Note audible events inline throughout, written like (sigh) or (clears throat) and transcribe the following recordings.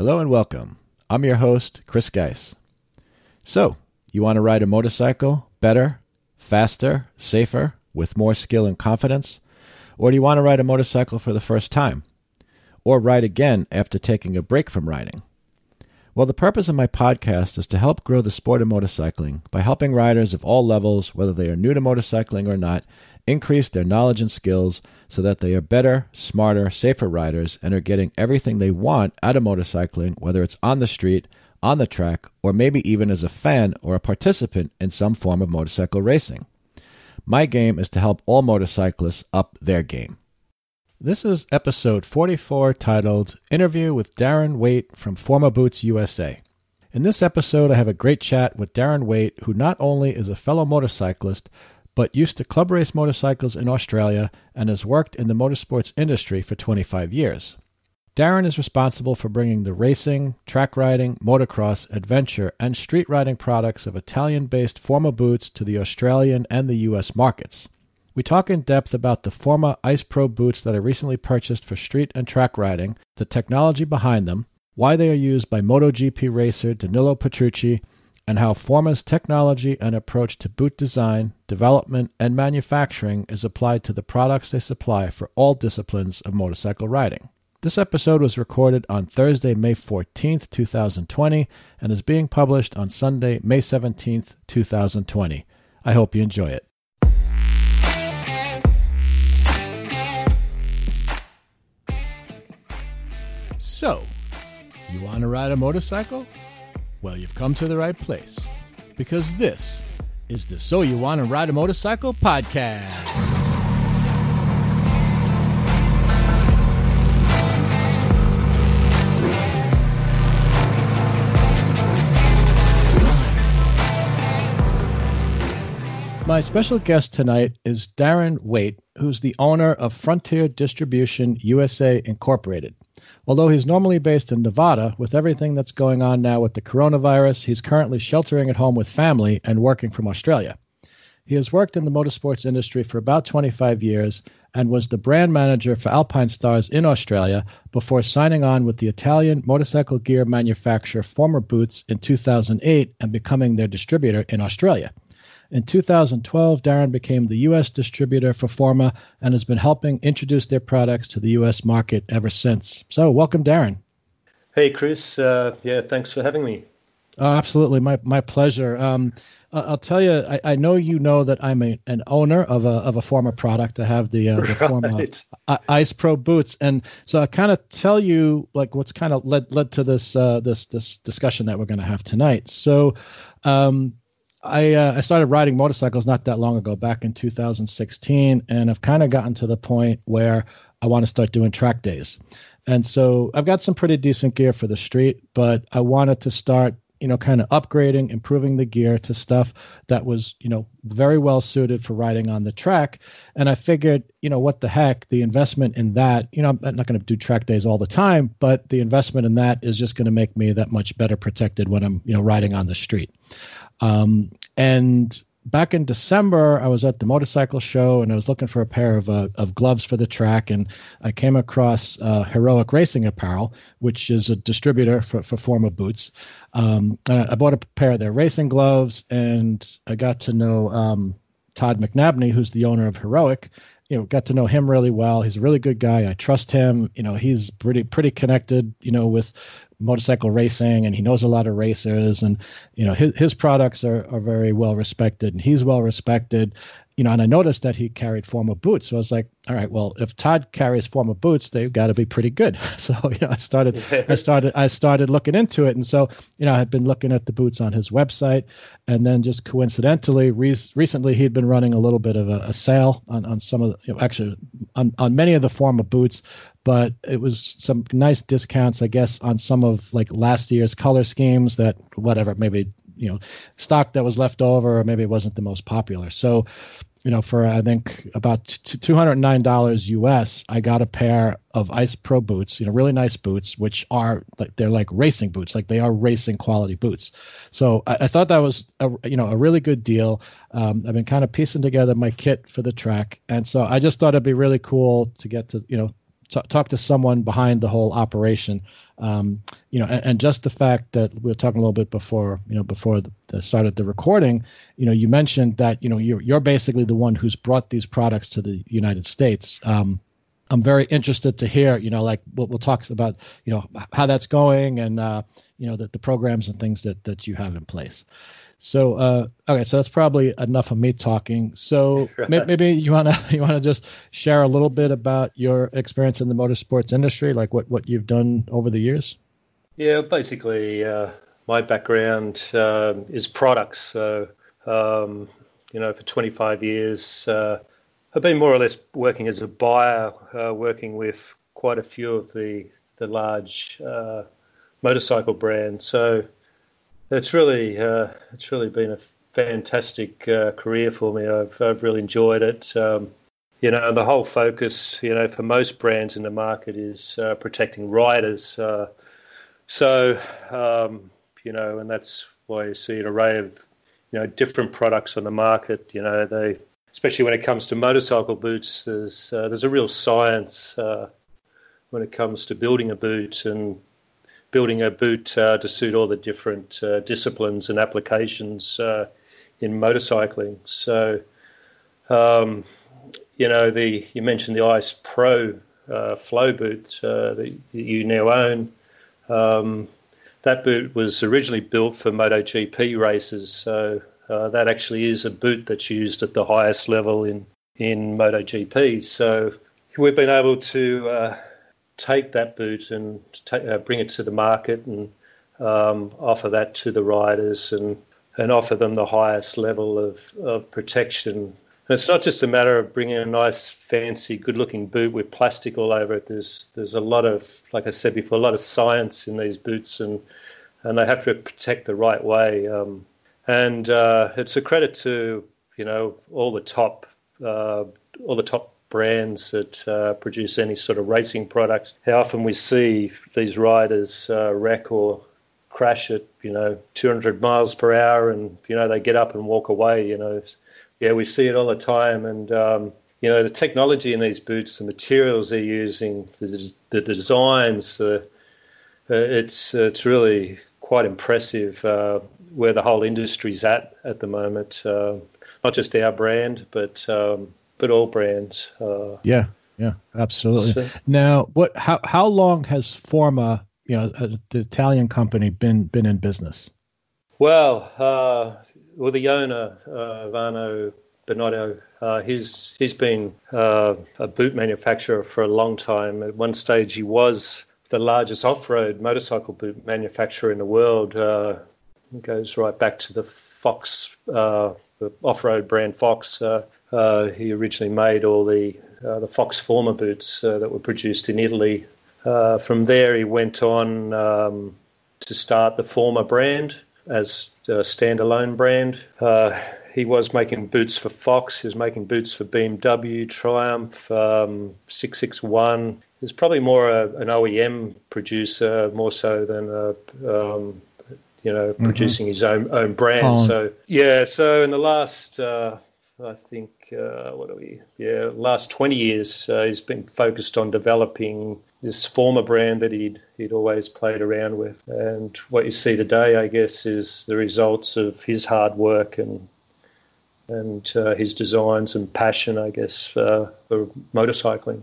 Hello and welcome. I'm your host, Chris Geis. So, you want to ride a motorcycle better, faster, safer, with more skill and confidence? Or do you want to ride a motorcycle for the first time? Or ride again after taking a break from riding? Well, the purpose of my podcast is to help grow the sport of motorcycling by helping riders of all levels, whether they are new to motorcycling or not, increase their knowledge and skills so that they are better, smarter, safer riders and are getting everything they want out of motorcycling, whether it's on the street, on the track, or maybe even as a fan or a participant in some form of motorcycle racing. My game is to help all motorcyclists up their game. This is episode 44 titled Interview with Darren Waite from Forma Boots USA. In this episode, I have a great chat with Darren Waite, who not only is a fellow motorcyclist, but used to club race motorcycles in Australia and has worked in the motorsports industry for 25 years. Darren is responsible for bringing the racing, track riding, motocross, adventure, and street riding products of Italian based Forma Boots to the Australian and the US markets. We talk in depth about the Forma Ice Pro boots that I recently purchased for street and track riding, the technology behind them, why they are used by MotoGP racer Danilo Petrucci, and how Forma's technology and approach to boot design, development, and manufacturing is applied to the products they supply for all disciplines of motorcycle riding. This episode was recorded on Thursday, May 14th, 2020, and is being published on Sunday, May 17th, 2020. I hope you enjoy it. So, you want to ride a motorcycle? Well, you've come to the right place because this is the So You Want to Ride a Motorcycle podcast. My special guest tonight is Darren Waite, who's the owner of Frontier Distribution USA Incorporated. Although he's normally based in Nevada, with everything that's going on now with the coronavirus, he's currently sheltering at home with family and working from Australia. He has worked in the motorsports industry for about 25 years and was the brand manager for Alpinestars in Australia before signing on with the Italian motorcycle gear manufacturer Forma Boots in 2008 and becoming their distributor in Australia. In 2012, Darren became the U.S. distributor for Forma and has been helping introduce their products to the U.S. market ever since. So, welcome, Darren. Hey, Chris. Uh, yeah, thanks for having me. Oh, absolutely, my my pleasure. Um, I'll tell you, I, I, know you know that I'm a, an owner of a of a Forma product. I have the, uh, the (laughs) right. Forma Ice Pro boots, and so I kind of tell you like what's kind of led led to this uh, this this discussion that we're going to have tonight. So, um, I uh, I started riding motorcycles not that long ago, back in 2016, and I've kind of gotten to the point where I want to start doing track days. And so I've got some pretty decent gear for the street, but I wanted to start, you know, kind of upgrading, improving the gear to stuff that was, you know, very well suited for riding on the track. And I figured, you know, what the heck, the investment in that, you know, I'm not going to do track days all the time, but the investment in that is just going to make me that much better protected when I'm, you know, riding on the street. Um, and back in December, I was at the motorcycle show and I was looking for a pair of, uh, of gloves for the track. And I came across uh, Heroic Racing Apparel, which is a distributor for, for Forma boots. Um, I bought a pair of their racing gloves and I got to know um, Todd McNabney, who's the owner of Heroic. You know, got to know him really well. He's a really good guy. I trust him. You know, he's pretty pretty connected. You know, with motorcycle racing and he knows a lot of racers and you know his, his products are, are very well respected and he's well respected. You know and i noticed that he carried Forma boots so i was like all right well if todd carries Forma boots they've got to be pretty good. (laughs) So you know i started i (laughs) started i started looking into it and so you know i had been looking at the boots on his website and then just coincidentally re- recently he'd been running a little bit of a, a sale on, on some of the you know, actually on, on many of the Forma boots but it was some nice discounts, I guess, on some of like last year's color schemes that whatever, maybe, you know, stock that was left over, or maybe it wasn't the most popular. So, you know, for I think about $209 US, I got a pair of Ice Pro boots, you know, really nice boots, which are like, they're like racing boots, like they are racing quality boots. So I, I thought that was, a, you know, a really good deal. Um, I've been kind of piecing together my kit for the track. And so I just thought it'd be really cool to get to, you know, t- talk to someone behind the whole operation. Um, you know, and, and, just the fact that we were talking a little bit before, you know, before the, the started the recording. You know, you mentioned that you know you're you're basically the one who's brought these products to the United States. Um, I'm very interested to hear, you know, like we'll, we'll talk about, you know, how that's going and, uh, you know, the, the programs and things that, that you have in place. So, uh, okay, so that's probably enough of me talking. So (laughs) right. maybe you want to, (laughs) you want to just share a little bit about your experience in the motorsports industry, like what, what you've done over the years? Yeah, basically, uh, my background uh, is products. So, um, you know, for 25 years, uh, I've been more or less working as a buyer, uh, working with quite a few of the the large uh, motorcycle brands. So it's really uh, it's really been a fantastic uh, career for me. I've I've really enjoyed it. Um, you know, the whole focus, you know, for most brands in the market is uh, protecting riders. Uh, so, um, you know, and that's why you see an array of, you know, different products on the market. You know, they especially when it comes to motorcycle boots, there's uh, there's a real science uh, when it comes to building a boot and building a boot uh, to suit all the different uh, disciplines and applications uh, in motorcycling. So, um, you know, the you mentioned the Ice Pro uh, flow boot that you now own. Um, that boot was originally built for MotoGP races, so uh, that actually is a boot that's used at the highest level in in MotoGP. So we've been able to uh, take that boot and take, uh, bring it to the market and um, offer that to the riders and and offer them the highest level of, of protection. And it's not just a matter of bringing a nice, fancy, good-looking boot with plastic all over it. There's there's a lot of, like I said before, a lot of science in these boots, and and they have to protect the right way. Um, and uh, it's a credit to you know all the top uh, all the top brands that uh, produce any sort of racing products. How often we see these riders uh, wreck or crash at you know 200 miles per hour, and you know they get up and walk away. You know, yeah, we see it all the time, and um, you know the technology in these boots, the materials they're using, the, the designs, uh, it's it's really quite impressive uh, where the whole industry's at at the moment. Uh, not just our brand, but um, but all brands. Uh, yeah, yeah, absolutely. So, now, what? How how long has Forma, you know, uh, the Italian company, been been in business? Well, uh, well, the owner, uh, Vano Benotto, uh, he's he's been uh, a boot manufacturer for a long time. At one stage, he was the largest off-road motorcycle boot manufacturer in the world. Uh, it goes right back to the Fox, uh, the off-road brand Fox. Uh, uh he originally made all the uh, the Fox Former boots uh, that were produced in Italy. from there, he went on um, to start the Forma brand as a standalone brand. he was making boots for Fox. He was making boots for BMW, Triumph, um, 661. He's probably more a, an OEM producer more so than a um, you know, mm-hmm. producing his own own brand. Oh. So yeah, so in the last, uh, I think, uh, what are we? Yeah, last twenty years, uh, he's been focused on developing this Forma brand that he'd he'd always played around with. And what you see today, I guess, is the results of his hard work and and uh, his designs and passion, I guess, for motorcycling.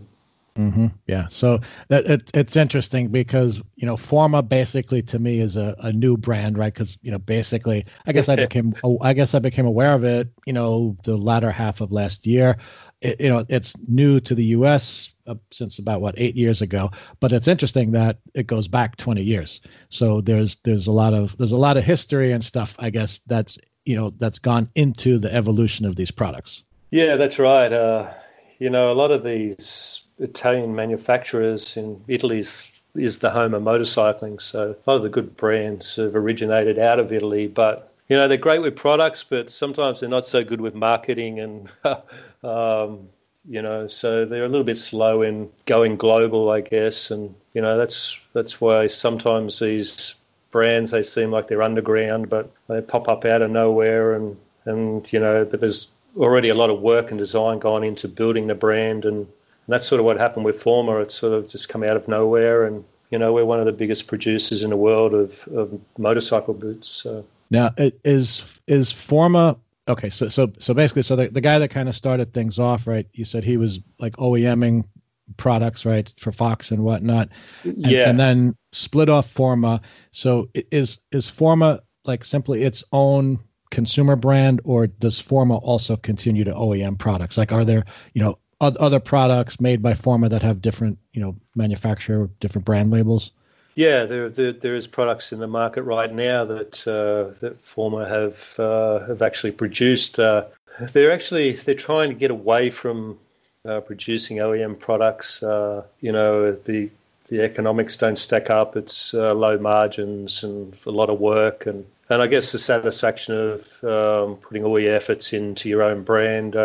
Mm-hmm. Yeah. So that it, it's interesting because you know Forma basically to me is a, a new brand, right? Because you know basically, I guess I (laughs) became I guess I became aware of it, you know, the latter half of last year. It, you know, it's new to the U.S. Uh, since about what eight years ago, but it's interesting that it goes back twenty years. So there's there's a lot of there's a lot of history and stuff. I guess that's you know that's gone into the evolution of these products. Yeah, that's right. Uh, you know, a lot of these Italian manufacturers in Italy is, is the home of motorcycling. So a lot of the good brands have originated out of Italy, but you know they're great with products, but sometimes they're not so good with marketing and. (laughs) um, you know, so they're a little bit slow in going global, I guess, and you know that's that's why sometimes these brands they seem like they're underground, but they pop up out of nowhere, and and you know there's already a lot of work and design gone into building the brand and that's sort of what happened with Forma. It's sort of just come out of nowhere, and you know we're one of the biggest producers in the world of, of motorcycle boots. So. Now, is is Forma okay? So so so basically, so the, the guy that kind of started things off, right? You said he was like OEMing products, right, for Fox and whatnot. And, yeah. And then split off Forma. So is is Forma like simply its own consumer brand, or does Forma also continue to OEM products? Like, are there you know other products made by Forma that have different you know manufacturer different brand labels? Yeah, there, there, there is products in the market right now that uh, that Forma have uh, have actually produced. Uh, they're actually they're trying to get away from uh, producing OEM products. Uh, you know, the the economics don't stack up. It's uh, low margins and a lot of work, and and I guess the satisfaction of um, putting all your efforts into your own brand.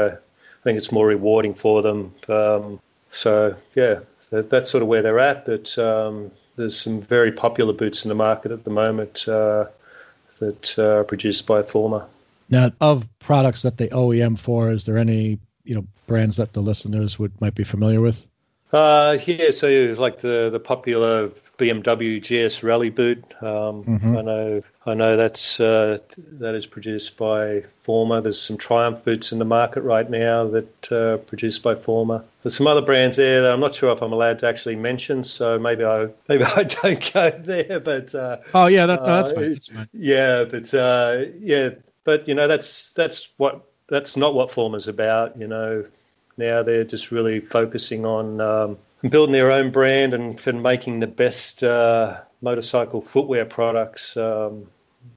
Uh, I think it's more rewarding for them. Um, so yeah, that, that's sort of where they're at. But um, there's some very popular boots in the market at the moment uh, that are produced by Forma. Now, of products that they OEM for, is there any you know brands that the listeners would might be familiar with? Uh, yeah, so like the the popular BMW GS Rally boot. Um, mm-hmm. I know I know that's uh, that is produced by Forma. There's some Triumph boots in the market right now that are uh, produced by Forma. There's some other brands there that I'm not sure if I'm allowed to actually mention, so maybe I maybe (laughs) I don't go there. But uh, oh yeah, that, no, that's, fine. that's fine. Yeah, but uh, yeah, but you know that's that's what that's not what Forma's about. You know, now they're just really focusing on um, building their own brand and, for making the best uh, motorcycle footwear products um,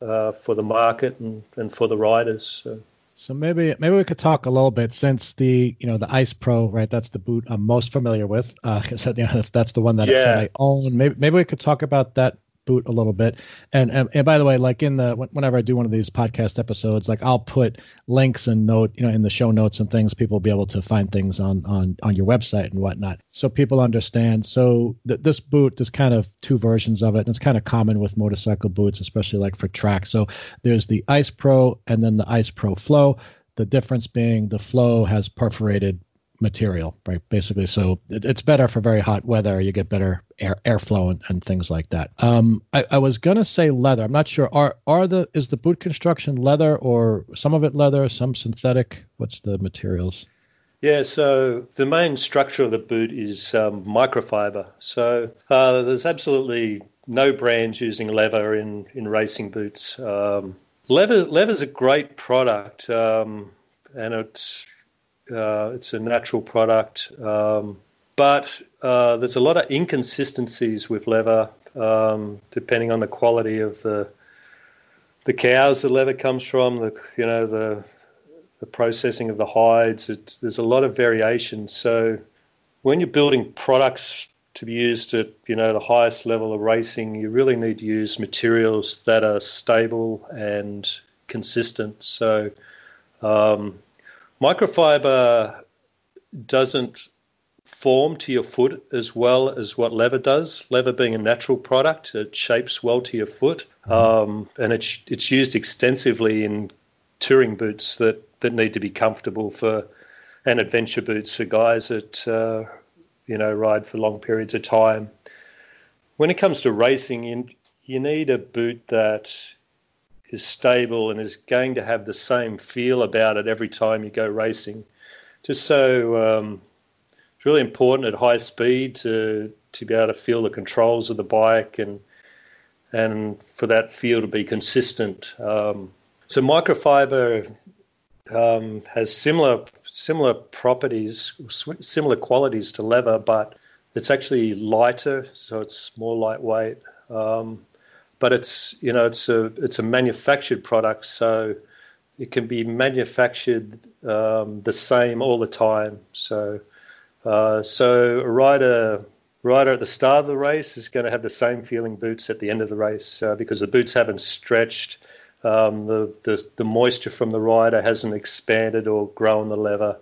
uh, for the market and, and for the riders. So. So maybe maybe we could talk a little bit since the you know the Ice Pro right that's the boot I'm most familiar with because uh, (laughs) you know, that's that's the one that, yeah. that I own. Maybe maybe we could talk about that boot a little bit. And, and and by the way, like in the whenever I do one of these podcast episodes, like I'll put links and note, you know, in the show notes and things. People will be able to find things on on on your website and whatnot, so people understand. So th- this boot, there's kind of two versions of it, and it's kind of common with motorcycle boots, especially like for track. So there's the Ice Pro and then the Ice Pro Flow. The difference being the Flow has perforated material, right? Basically, so it, it's better for very hot weather. You get better air airflow and, and things like that. Um, I, I was gonna say leather. I'm not sure. Are are the is the boot construction leather or some of it leather, some synthetic? What's the materials? Yeah, so the main structure of the boot is um, microfiber. So uh, there's absolutely no brands using leather in, in racing boots. Um, leather leather's a great product, um, and it's uh, it's a natural product, um, but uh, there's a lot of inconsistencies with leather, um, depending on the quality of the the cows the leather comes from. The you know the the processing of the hides. It's, there's a lot of variation. So when you're building products to be used at you know the highest level of racing, you really need to use materials that are stable and consistent. So um, Microfiber doesn't form to your foot as well as what leather does. Leather being a natural product, it shapes well to your foot, um, and it's it's used extensively in touring boots that that need to be comfortable for, and adventure boots for guys that uh, you know ride for long periods of time. When it comes to racing, you, you need a boot that is stable and is going to have the same feel about it every time you go racing. Just so um, it's really important at high speed to to be able to feel the controls of the bike and and for that feel to be consistent. Um, so microfiber um, has similar similar properties, similar qualities to leather, but it's actually lighter, so it's more lightweight. Um, but it's you know it's a it's a manufactured product, so it can be manufactured um, the same all the time. So uh, so a rider rider at the start of the race is going to have the same feeling boots at the end of the race uh, because the boots haven't stretched. Um, the, the the moisture from the rider hasn't expanded or grown the leather.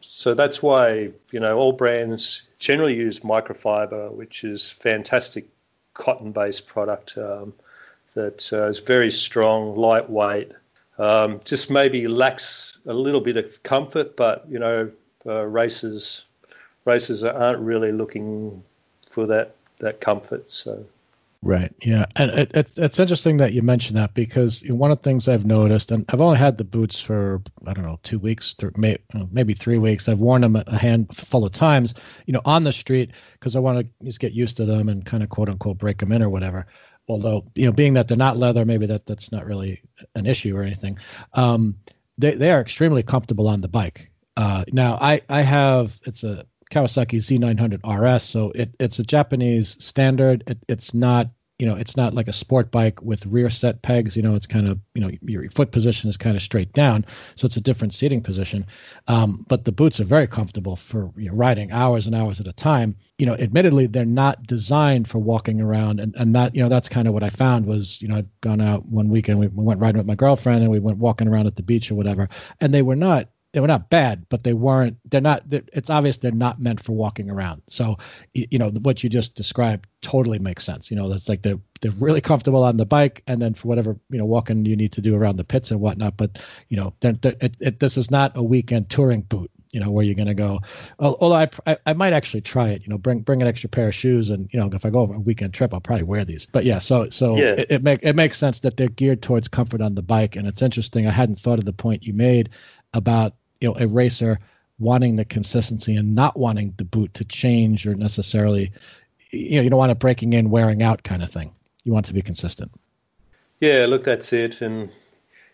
So that's why you know all brands generally use microfiber, which is fantastic cotton-based product um, that uh, is very strong, lightweight. Um, just maybe lacks a little bit of comfort, but you know, uh, racers aren't really looking for that that comfort. So. Right. Yeah, and it, it, it's interesting that you mentioned that because one of the things I've noticed, and I've only had the boots for I don't know two weeks, th- may, maybe three weeks. I've worn them a handful of times, you know, on the street because I want to just get used to them and kind of quote unquote break them in or whatever. Although you know, being that they're not leather, maybe that that's not really an issue or anything. Um, they they are extremely comfortable on the bike. Uh, now I I have it's a Kawasaki Z900 RS. So it, it's a Japanese standard. It, it's not you know it's not like a sport bike with rear set pegs you know it's kind of you know your foot position is kind of straight down so it's a different seating position. Um, but the boots are very comfortable for you know, riding hours and hours at a time. You know admittedly they're not designed for walking around and, and that you know that's kind of what i found was you know i'd gone out one weekend we, we went riding with my girlfriend and we went walking around at the beach or whatever and they were not they were not bad, but they weren't. They're not. They're, it's obvious they're not meant for walking around. So, you, you, know, what you just described totally makes sense. You know, that's like they're they're really comfortable on the bike, and then for whatever you know walking you need to do around the pits and whatnot. But you know, they're, they're, it, it, this is not a weekend touring boot. You know, where you're going to go. Although I, I, I might actually try it. You know, bring bring an extra pair of shoes, and you know, if I go over a weekend trip, I'll probably wear these. But yeah, so so yeah. it, it make it makes sense that they're geared towards comfort on the bike, and it's interesting. I hadn't thought of the point you made about you know a racer wanting the consistency and not wanting the boot to change or necessarily you know you don't want it breaking in wearing out kind of thing. You want to be consistent. Yeah look that's it. And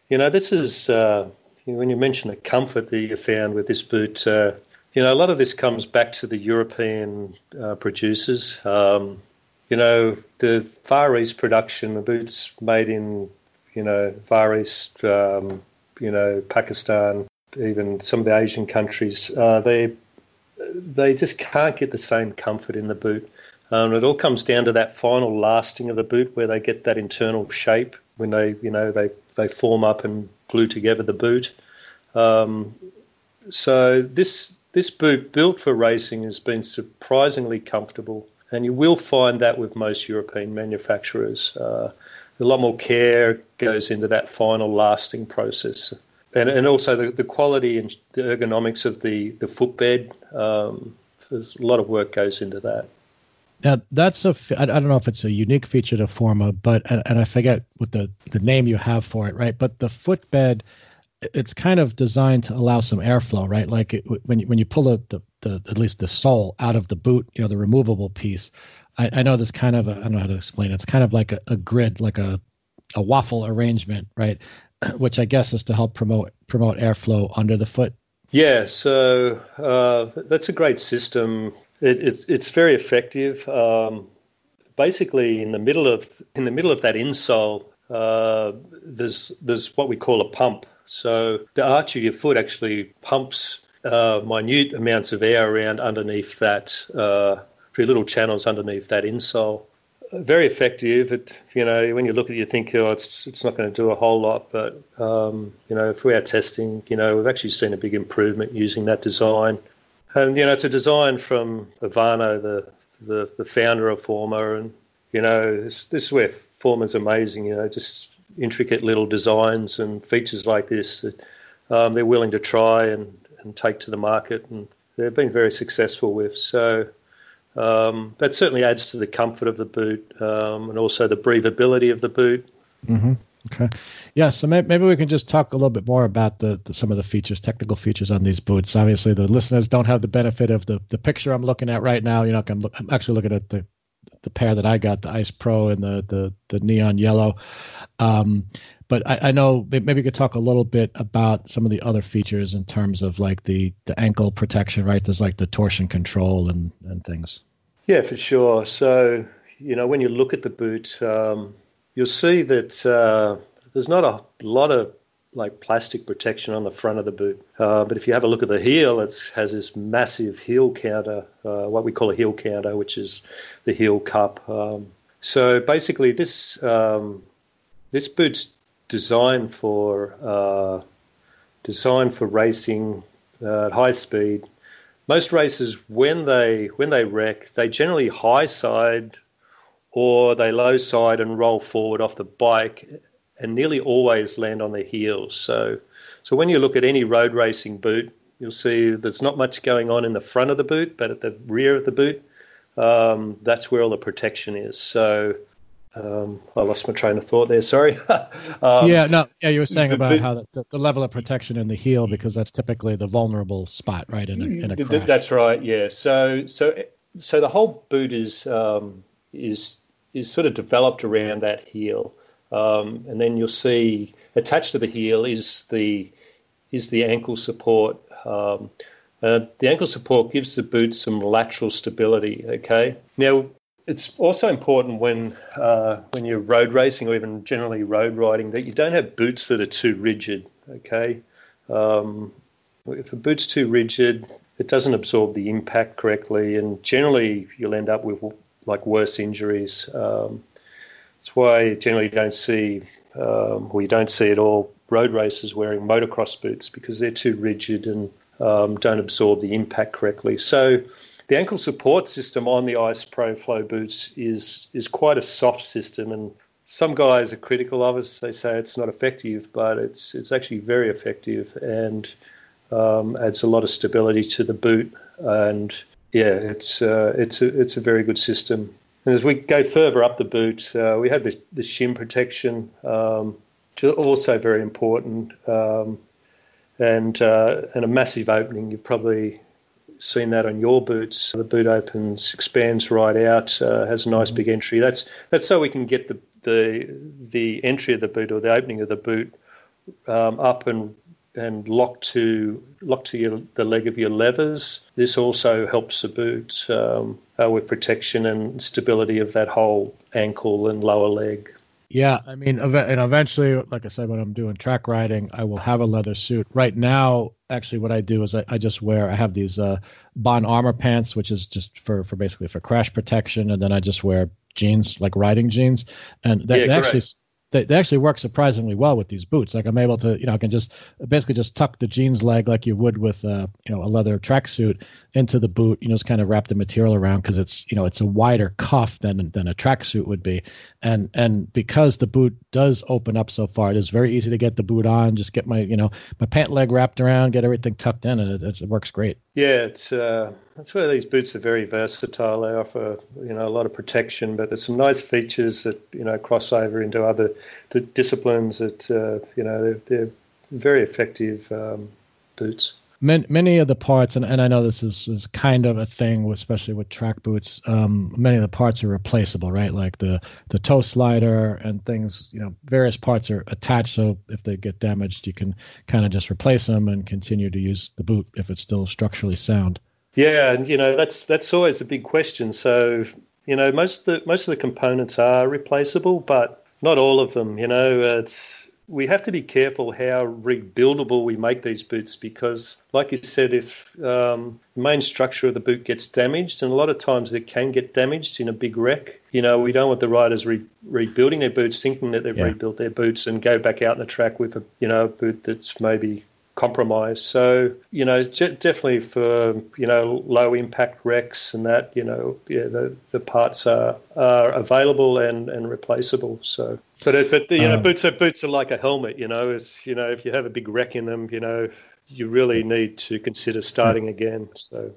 you know this is uh, when you mention the comfort that you found with this boot uh, you know a lot of this comes back to the european uh, producers. Um, you know the far east production the boots made in you know far east um, you know pakistan even some of the Asian countries, uh, they they just can't get the same comfort in the boot. Um, it all comes down to that final lasting of the boot, where they get that internal shape when they, you know, they they form up and glue together the boot. Um, so this this boot built for racing has been surprisingly comfortable, and you will find that with most European manufacturers. Uh, a lot more care goes into that final lasting process and, and also the, the quality and the ergonomics of the, the footbed. Um, there's a lot of work goes into that. Now that's a I don't know if it's a unique feature to Forma, but and I forget what the the name you have for it, right? But the footbed, it's kind of designed to allow some airflow, right? Like it, when you, when you pull the, the, the at least the sole out of the boot, you know, the removable piece. I, I know this kind of I don't know how to explain it. It's kind of like a, a grid, like a a waffle arrangement, right? (clears throat) which I guess is to help promote promote airflow under the foot. Yeah, so uh, that's a great system. It, it's it's very effective. Um, basically, in the middle of in the middle of that insole, uh, there's there's what we call a pump. So the arch of your foot actually pumps uh, minute amounts of air around underneath that uh, through little channels underneath that insole very effective. It, you know, when you look at it, you think, oh, it's it's not going to do a whole lot. But um, you know, through our testing, you know, we've actually seen a big improvement using that design. And you know, it's a design from Ivano, the the, the founder of Forma, and you know, this, this is where Forma's amazing. You know, just intricate little designs and features like this that um, they're willing to try and, and take to the market, and they've been very successful with. So um, that certainly adds to the comfort of the boot um, and also the breathability of the boot. Mm-hmm. Okay. Yeah. So maybe we can just talk a little bit more about the, the, some of the features, technical features on these boots. Obviously, the listeners don't have the benefit of the, the picture I'm looking at right now. You're not going to look. I'm actually looking at the the pair that I got, the Ice Pro and the the the neon yellow. Um, but I, I, know maybe you could talk a little bit about some of the other features in terms of like the the ankle protection, right? There's like the torsion control and and things. Yeah, for sure. So, you know, when you look at the boot, um, you'll see that uh, there's not a lot of like plastic protection on the front of the boot. Uh, but if you have a look at the heel, it has this massive heel counter, uh, what we call a heel counter, which is the heel cup. Um, so basically, this um, this boot's designed for uh, designed for racing uh, at high speed most racers when they when they wreck, they generally high side or they low side and roll forward off the bike and nearly always land on their heels. So so when you look at any road racing boot, you'll see there's not much going on in the front of the boot, but at the rear of the boot, um, that's where all the protection is. So um, I lost my train of thought there. Sorry. (laughs) um, yeah, no, yeah, you were saying about boot, how the, the, level of protection in the heel because that's typically the vulnerable spot, right? In a, in a crash. That's right. Yeah. So so so the whole boot is um, is is sort of developed around that heel, um, and then you'll see attached to the heel is the is the ankle support. Um, uh, the ankle support gives the boot some lateral stability. Okay. Now it's also important when uh, when you're road racing or even generally road riding that you don't have boots that are too rigid. Okay, um, if a boot's too rigid, it doesn't absorb the impact correctly, and generally you'll end up with like worse injuries. Um, that's why you generally don't see, um, or you don't see at all, road racers wearing motocross boots because they're too rigid and um, don't absorb the impact correctly. So the ankle support system on the Ice Pro Flow boots is is quite a soft system, and some guys are critical of us. They say it's not effective, but it's it's actually very effective and um, adds a lot of stability to the boot. And yeah, it's uh, it's a it's a very good system. And as we go further up the boot, uh, we have the, the shin protection, um, also very important, um, and uh, and a massive opening. You probably seen that on your boots. The boot opens, expands right out, uh, has a nice mm-hmm. big entry. That's that's so we can get the the the entry of the boot or the opening of the boot um, up and and locked to locked to your, the leg of your levers. This also helps the boot um, uh, with protection and stability of that whole ankle and lower leg. Yeah, I mean, and eventually, like I said, when I'm doing track riding, I will have a leather suit. Right now, actually, what I do is I, I just wear. I have these uh, Bohn armor pants, which is just for for basically for crash protection, and then I just wear jeans, like riding jeans, and that, yeah, actually they, they actually work surprisingly well with these boots. Like I'm able to, you know, I can just basically just tuck the jeans leg like you would with, uh, you know, a leather tracksuit into the boot. You know, just kind of wrap the material around because it's, you know, it's a wider cuff than than a tracksuit would be, and and because the boot does open up so far, it is very easy to get the boot on. Just get my, you know, my pant leg wrapped around, get everything tucked in, and it, it works great. Yeah, it's uh, that's where these boots are very versatile. They offer you know a lot of protection, but there's some nice features that you know cross over into other disciplines. That uh, you know they're, they're very effective um, boots. Many, many of the parts, and, and I know this is, is kind of a thing, especially with track boots. Um, many of the parts are replaceable, right? Like the the toe slider and things. You know, various parts are attached, so if they get damaged, you can kind of just replace them and continue to use the boot if it's still structurally sound. Yeah, and you know that's that's always a big question. So you know most of the most of the components are replaceable, but not all of them. You know, it's we have to be careful how rebuildable we make these boots because, like you said, if um, the main structure of the boot gets damaged, and a lot of times it can get damaged in a big wreck, you know, we don't want the riders re- rebuilding their boots, thinking that they've yeah. rebuilt their boots, and go back out in the track with a you know a boot that's maybe compromise. So, you know, definitely for, you know, low impact wrecks and that, you know, yeah, the, the parts are, are available and, and replaceable. So, but, it, but the, you know, uh, boots are, boots are like a helmet, you know, it's, you know, if you have a big wreck in them, you know, you really need to consider starting again. So,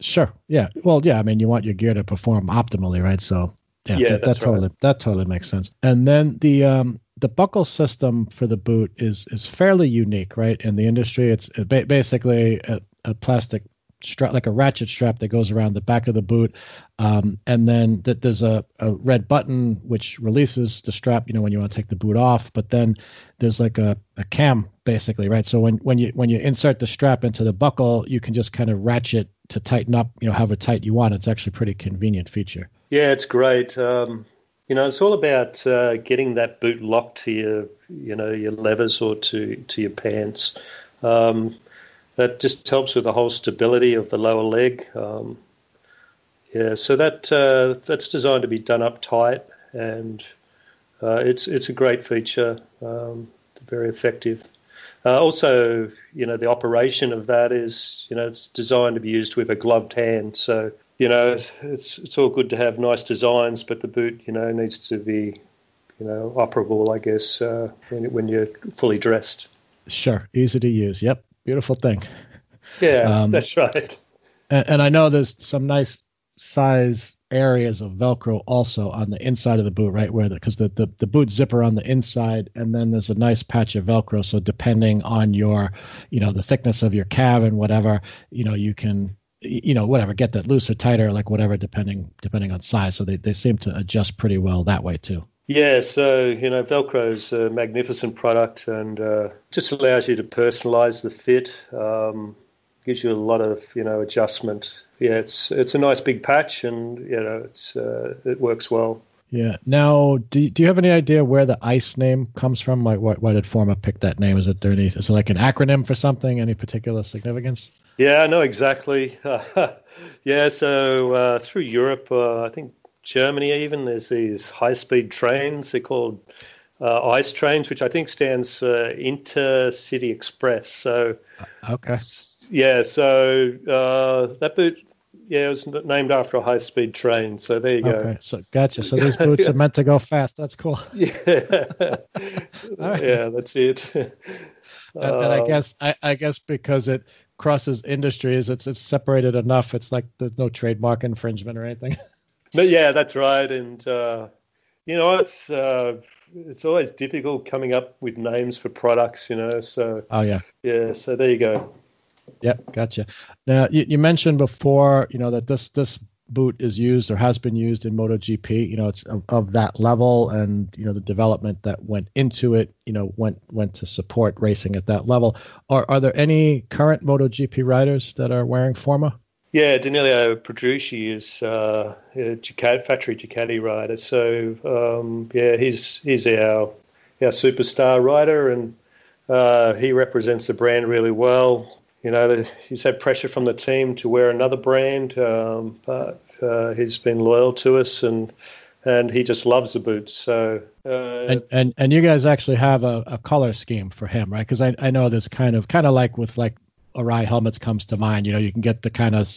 sure. Yeah. Well, yeah. I mean, you want your gear to perform optimally, right? So, yeah, yeah that, that totally right. that totally makes sense. And then the um the buckle system for the boot is is fairly unique, right? In the industry, it's basically a, a plastic strap, like a ratchet strap that goes around the back of the boot, um, and then that there's a, a red button which releases the strap. You know when you want to take the boot off, but then there's like a, a cam basically, right? So when when you when you insert the strap into the buckle, you can just kind of ratchet to tighten up, you know, however tight you want. It's actually pretty convenient feature. Yeah, it's great. Um, you know, it's all about uh, getting that boot locked to your, you know, your levers or to to your pants. Um, that just helps with the whole stability of the lower leg. Um, yeah, so that uh, that's designed to be done up tight, and uh, it's it's a great feature, um, very effective. Uh, also, you know, the operation of that is, you know, it's designed to be used with a gloved hand, so you know, it's it's all good to have nice designs, but the boot, you know, needs to be, you know, operable. I guess uh, when when you're fully dressed. Sure, easy to use. Yep, beautiful thing. Yeah, um, that's right. And, and I know there's some nice size areas of Velcro also on the inside of the boot, right? Where because the, the, the boot zipper on the inside, and then there's a nice patch of Velcro. So depending on your, you know, the thickness of your calf and whatever, you know, you can, you know, whatever, get that looser, tighter, like whatever, depending depending on size. So they, they seem to adjust pretty well that way too. Yeah, so you know, Velcro is a magnificent product and uh, just allows you to personalize the fit. Um, gives you a lot of you know adjustment yeah, it's it's a nice big patch, and you know it's uh, it works well. Yeah. Now, do do you have any idea where the ICE name comes from? Like, why, why did Forma pick that name? Is it there any, is it like an acronym for something? Any particular significance? Yeah, I know exactly. (laughs) yeah, so uh, through Europe, uh, I think Germany even, there's these high speed trains. They're called uh, ICE trains, which I think stands for Intercity Express. So, okay. Yeah, so uh, that boot yeah, it was named after a high speed train. So there you go. Okay, so gotcha. So these (laughs) boots are meant to go fast. That's cool. (laughs) Yeah, right. yeah, that's it. and, I um, guess I, I, guess because it crosses industries, it's it's separated enough. It's like there's no trademark infringement or anything. (laughs) But yeah, that's right. And uh, you know, it's uh, it's always difficult coming up with names for products. You know, so oh yeah, yeah. So there you go. Yep, gotcha. Now you, you mentioned before, you know, that this this boot is used or has been used in MotoGP. You know, it's of, of, that level, and you know the development that went into it. You know, went went to support racing at that level. Are are there any current MotoGP riders that are wearing Forma? Yeah, Danilo Petrucci is uh, a Ducati, factory Ducati rider. So um, yeah, he's he's our our superstar rider, and uh, he represents the brand really well you know, he's had pressure from the team to wear another brand, um, but uh, he's been loyal to us and and he just loves the boots. So uh, and, and and you guys actually have a, a color scheme for him, right? Because I I know there's kind of kind of like with like Arai helmets comes to mind. You know, you can get the kind of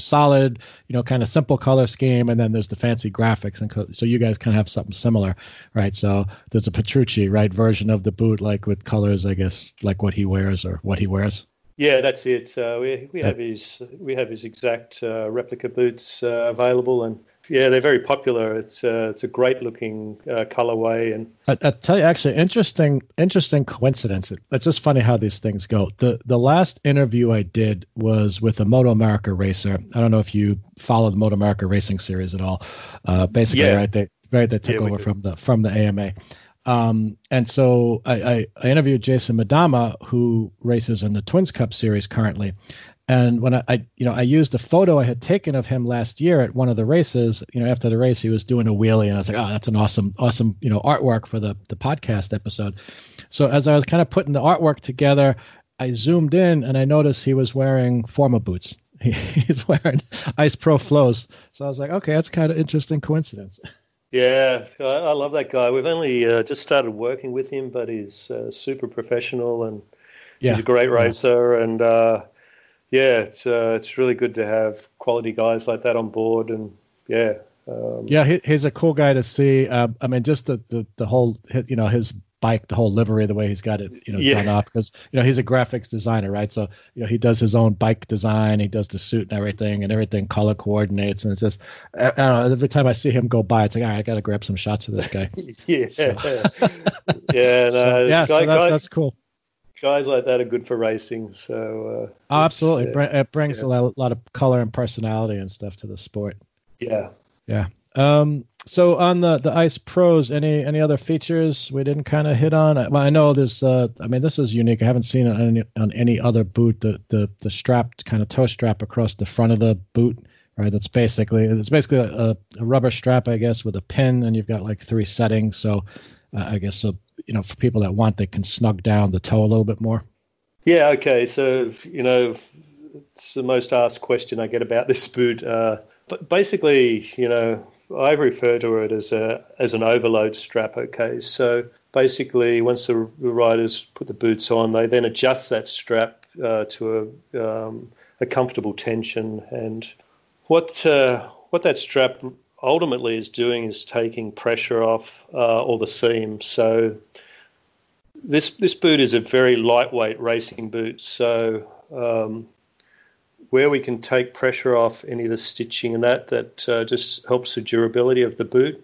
solid, you know, kind of simple color scheme, and then there's the fancy graphics, and co- so you guys kind of have something similar, right? So there's a Petrucci, right, version of the boot, like with colors, I guess, like what he wears or what he wears. Yeah, that's it. Uh, we we have his we have his exact uh, replica boots uh, available, and yeah, they're very popular. It's uh, it's a great looking uh, colorway, and I, I, tell you, actually, interesting interesting coincidence. It's just funny how these things go. the The last interview I did was with a MotoAmerica racer. I don't know if you follow the MotoAmerica racing series at all. Uh, basically, yeah. right? They right they took yeah, over from the from the AMA. Um, and so I, I, I, interviewed Jason Madama, who races in the Twins Cup series currently. And when I, I, you know, I used a photo I had taken of him last year at one of the races. You know, after the race, he was doing a wheelie, and I was like, "Oh, that's an awesome, awesome, you know, artwork for the the podcast episode." So as I was kind of putting the artwork together, I zoomed in and I noticed he was wearing Forma boots. (laughs) He, he's wearing (laughs) Ice Pro Flows. So I was like, "Okay, that's kind of interesting coincidence." (laughs) Yeah, I, love that guy. We've only uh, just started working with him, but he's uh, super professional and yeah. he's a great racer. Yeah. And uh, yeah, it's uh, it's really good to have quality guys like that on board. And yeah, um, yeah, he, he's a cool guy to see. Uh, I mean, just the, the the whole you know his bike, the whole livery, the way he's got it, you know, yeah. done up because you know he's a graphics designer, right? So you know he does his own bike design, he does the suit and everything, and everything color coordinates, and it's just I, don't know. Every time I see him go by, it's like, all right, I got to grab some shots of this guy. (laughs) yeah, (laughs) yeah, (laughs) no, so, yeah, guy, so that, guy, that's cool. Guys like that are good for racing. So uh, oh, absolutely, it brings yeah. a lot, a lot of color and personality and stuff to the sport. Yeah, yeah. Um, so on the the Ice Pros, any any other features we didn't kind of hit on? Well, I know this Uh, I mean, this is unique. I haven't seen it on any, on any other boot. The the the strap kind of toe strap across the front of the boot. Right, that's basically it's basically a, a rubber strap, I guess, with a pin, and you've got like three settings. So, uh, I guess so. You know, for people that want, they can snug down the toe a little bit more. Yeah. Okay. So you know, it's the most asked question I get about (laughs) this boot. Uh, but basically, you know, I refer to it as a as an overload strap. Okay, so basically, once the riders put the boots on, they then adjust that strap uh, to a um, a comfortable tension. And what uh, what that strap ultimately is doing is taking pressure off uh, all the seams. So this this boot is a very lightweight racing boot. So um, where we can take pressure off any of the stitching and that, that uh, just helps the durability of the boot.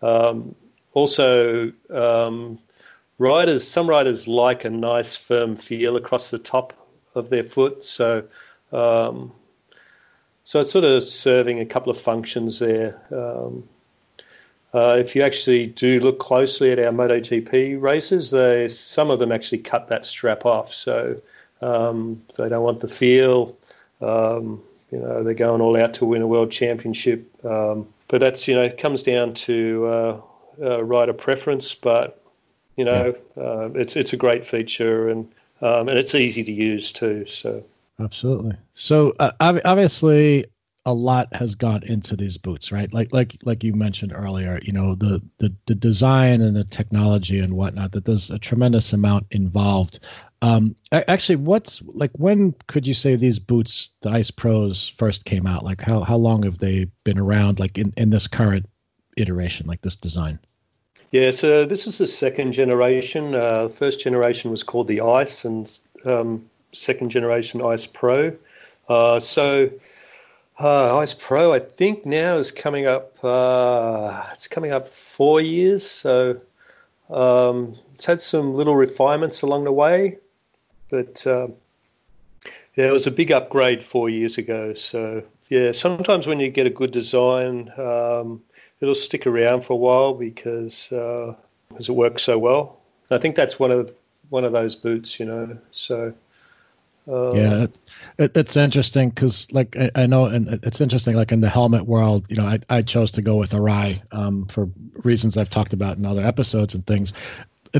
Um, also, um, riders, some riders like a nice firm feel across the top of their foot, so um, so it's sort of serving a couple of functions there. Um, uh, if you actually do look closely at our MotoGP races, they some of them actually cut that strap off, so um, they don't want the feel. Um, you know, they're going all out to win a world championship. Um, but that's, you know, it comes down to uh, uh, rider preference. But, you know, uh, it's, it's a great feature and, um, and it's easy to use too. So, absolutely. So, uh, obviously, a lot has gone into these boots, right? Like like like you mentioned earlier, you know the the, the design and the technology and whatnot. That there's a tremendous amount involved. Um, actually, what's like when could you say these boots, the Ice Pros, first came out? Like how how long have they been around? Like in in this current iteration, like this design. Yeah, so this is the second generation. Uh, first generation was called the Ice, and um, second generation Ice Pro. Uh, so uh, Ice Pro, I think now is coming up. Uh, it's coming up four years. So um, it's had some little refinements along the way. But uh, yeah, it was a big upgrade four years ago. So yeah, sometimes when you get a good design, um, it'll stick around for a while because uh, because it works so well. I think that's one of one of those boots, you know. So um, yeah, it, it's interesting because, like, I, I, know, and it's interesting. Like in the helmet world, you know, I, I chose to go with Arai um, for reasons I've talked about in other episodes and things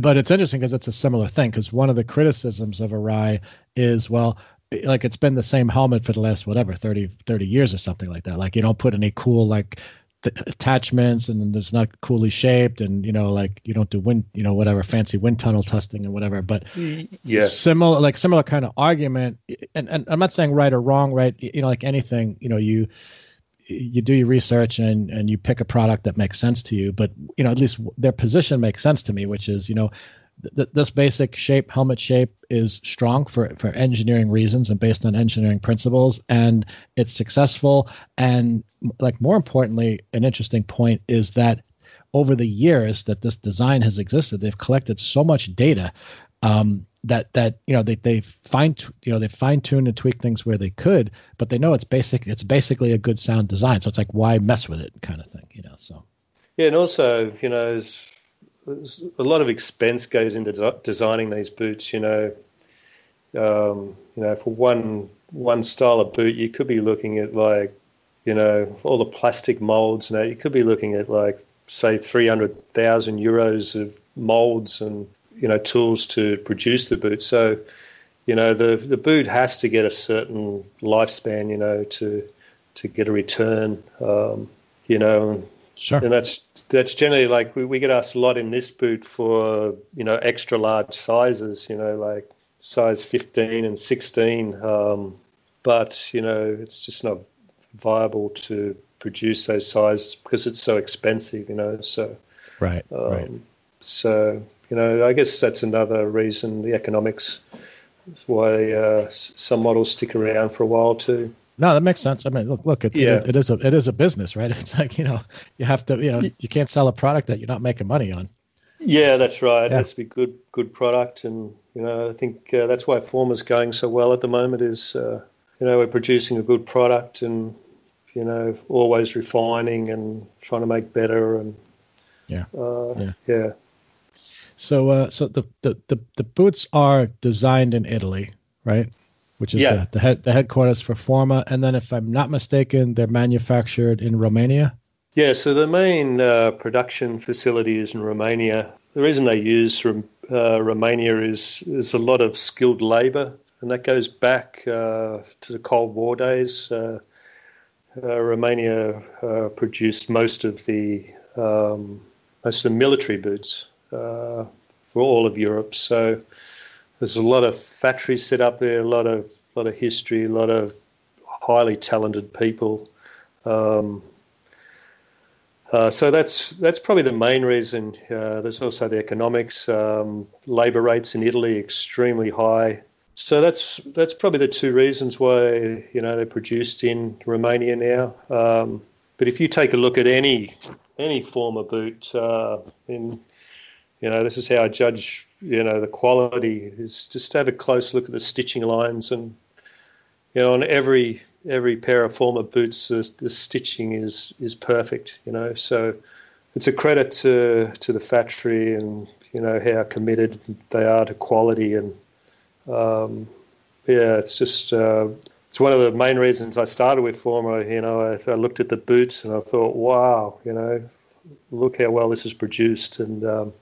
but it's interesting because it's a similar thing. Because one of the criticisms of Arai is, well, like it's been the same helmet for the last whatever 30, 30 years or something like that. Like you don't put any cool like th- attachments, and it's not coolly shaped, and you know, like you don't do wind, you know, whatever fancy wind tunnel testing and whatever. But yeah, similar like similar kind of argument. And and I'm not saying right or wrong, right? You know, like anything, you know, you you do your research and and you pick a product that makes sense to you but you know at least their position makes sense to me which is you know th- this basic shape helmet shape is strong for for engineering reasons and based on engineering principles and it's successful. And like more importantly an interesting point is that over the years that this design has existed they've collected so much data um, that that you know they they fine you know they fine tune and tweak things where they could, but they know it's basic. It's basically a good sound design. So it's like why mess with it, kind of thing. You know. So yeah, and also you know, a lot of expense goes into designing these boots. You know, um, you know, for one one style of boot, you could be looking at like you know all the plastic molds. Now you could be looking at like say three hundred thousand euros of molds and you know tools to produce the boot. So you know the the boot has to get a certain lifespan, you know, to to get a return. Um, you know, sure. and that's that's generally like we, we get asked a lot in this boot for you know extra large sizes, you know, like size 15 and 16. Um, but you know, it's just not viable to produce those sizes because it's so expensive, you know. So right, um, right. So you know, I guess that's another reason the economics is why uh, some models stick around for a while too. No, that makes sense. I mean, look, look, it, yeah. it, it is a it is a business, right? (laughs) It's like you know, you have to, you know, you can't sell a product that you're not making money on. Yeah, that's right. Yeah. It has to be good, good product, and you know, I think uh, that's why Forma is going so well at the moment. Is uh, you know, we're producing a good product, and you know, always refining and trying to make better, and yeah, uh, yeah. yeah. So, uh, so the, the, the, the, boots are designed in Italy, right? Which is yeah. the, the, head, the headquarters for Forma. And then, if I'm not mistaken, they're manufactured in Romania. Yeah, so the main uh, production facility is in Romania. The reason they use uh, Romania is there's a lot of skilled labour, and that goes back uh, to the Cold War days. Uh, uh, Romania uh, produced most of the um, most of the military boots for all of Europe. So there's a lot of factories set up there, a lot of lot of history, a lot of highly talented people. Um, uh, so that's that's probably the main reason. Uh, there's also the economics. Um, labour rates in Italy extremely high. so that's that's probably the two reasons why you know they're produced in Romania now. Um, but if you take a look at any any Forma boot, uh, in you know this is how I judge you know the quality is just have a close look at the stitching lines and you know on every every pair of Forma boots the, the stitching is is perfect. You know so it's a credit to to the factory and you know how committed they are to quality and um, yeah, it's just uh, it's one of the main reasons I started with Forma. You know, I, I, looked at the boots and I thought, wow, you know, look how well this is produced, and um,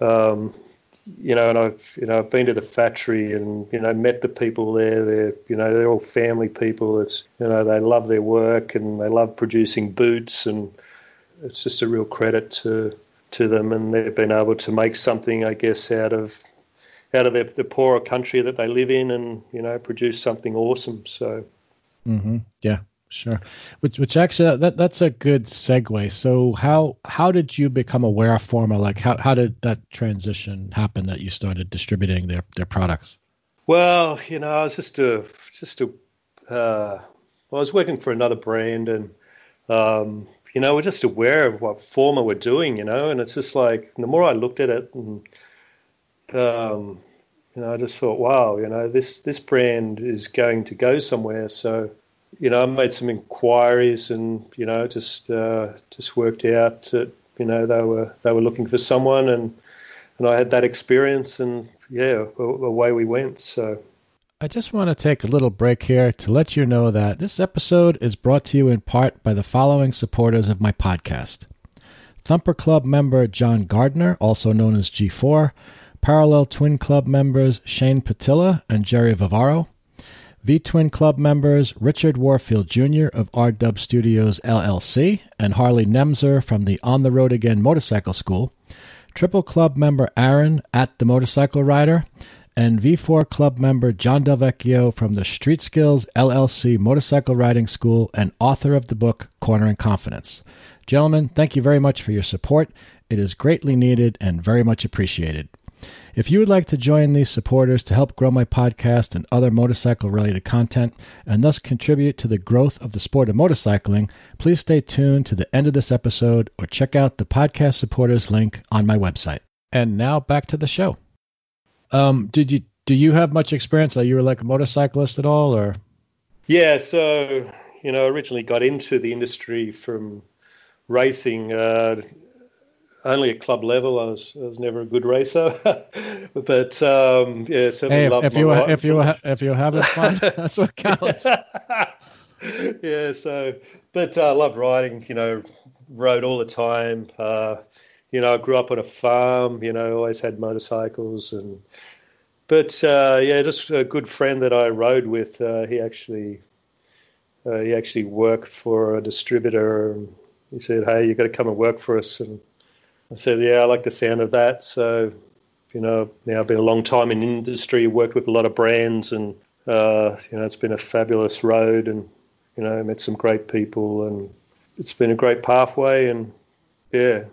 um, you know, and I've you know I've been to the factory and you know met the people there. They're you know they're all family people. It's you know they love their work and they love producing boots, and it's just a real credit to to them, and they've been able to make something, I guess, out of out of the, the poorer country that they live in and you know produce something awesome so mm-hmm. yeah sure. Which which actually that that's a good segue. So how how did you become aware of Forma? Like how, how did that transition happen that you started distributing their their products? Well you know i was just a just a uh, i was working for another brand and um, you know we're just aware of what Forma were doing you know and it's just like the more i looked at it and um, you know, I just thought, wow, you know, this this brand is going to go somewhere. So, you know, I made some inquiries, and you know, just uh, just worked out that you know they were they were looking for someone, and and I had that experience, and yeah, away we went. So. I just want to take a little break here to let you know that this episode is brought to you in part by the following supporters of my podcast Thumper Club member John Gardner, also known as G4, Parallel Twin Club members Shane Patilla and Jerry Vivaro, V Twin Club members Richard Warfield Jr. of R Dub Studios LLC and Harley Nemzer from the On the Road Again Motorcycle School, Triple Club member Aaron at the Motorcycle Rider, and V4 Club member John Delvecchio from the Street Skills LLC Motorcycle Riding School and author of the book Cornering Confidence. Gentlemen, thank you very much for your support. It is greatly needed and very much appreciated. If you would like to join these supporters to help grow my podcast and other motorcycle related content, and thus contribute to the growth of the sport of motorcycling, please stay tuned to the end of this episode or check out the podcast supporters link on my website. And now back to the show. Um, did you do you have much experience? Are you like a motorcyclist at all, or? Yeah, so you know, originally got into the industry from racing. Uh, only at club level. I was I was never a good racer, (laughs) but um, yeah, certainly hey, if, if you life. if you if you having fun, (laughs) (laughs) that's what counts. yeah, so but I uh, loved riding. You know, rode all the time. Uh, you know, I grew up on a farm. You know, always had motorcycles and. But uh, yeah, just a good friend that I rode with. Uh, he actually uh, he actually worked for a distributor. And he said, "Hey, you got to come and work for us." And I said, yeah, I like the sound of that. So, you know, now I've been a long time in industry, worked with a lot of brands, and uh, you know, it's been a fabulous road, and you know, met some great people, and it's been a great pathway, and yeah.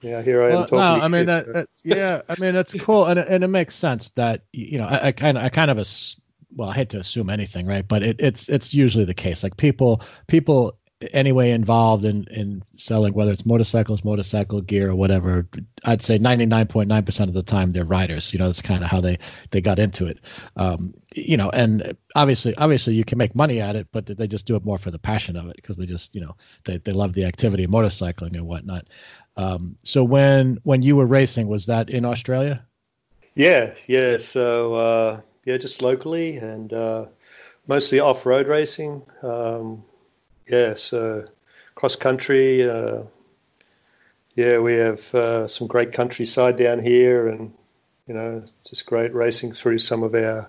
Yeah, here I am talking. No, I mean that, that, Yeah, I mean that's cool, and and it makes sense that you know I, I kind of I kind of well I hate to assume anything, right? But it, it's it's usually the case. Like people people anyway involved in in selling whether it's motorcycles motorcycle gear or whatever i'd say 99.9% of the time they're riders. You know that's kind of how they they got into it. Um, you know and obviously obviously you can make money at it but they just do it more for the passion of it because they just you know they, they love the activity of motorcycling and whatnot. Um, so when when you were racing was that in australia? Yeah yeah so uh, yeah just locally and uh, mostly off-road racing. Um, yeah, so cross country. Uh, yeah, we have uh, some great countryside down here, and you know, just great racing through some of our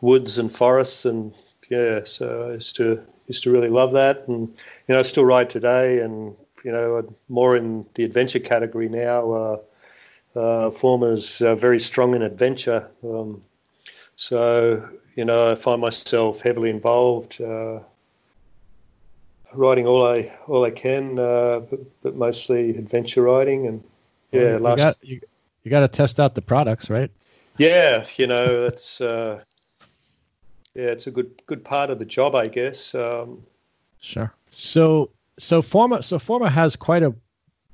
woods and forests, and yeah, so I used to used to really love that, and you know, I still ride today, and you know, I'm more in the adventure category now. Uh, uh, Forma's uh, very strong in adventure, um, so you know, I find myself heavily involved. Uh, riding all I all I can, uh, but, but mostly adventure riding and yeah. You last got, you, you got to test out the products, right? Yeah, you know, it's uh, yeah, it's a good good part of the job, I guess. Um, sure. So so Forma so Forma has quite a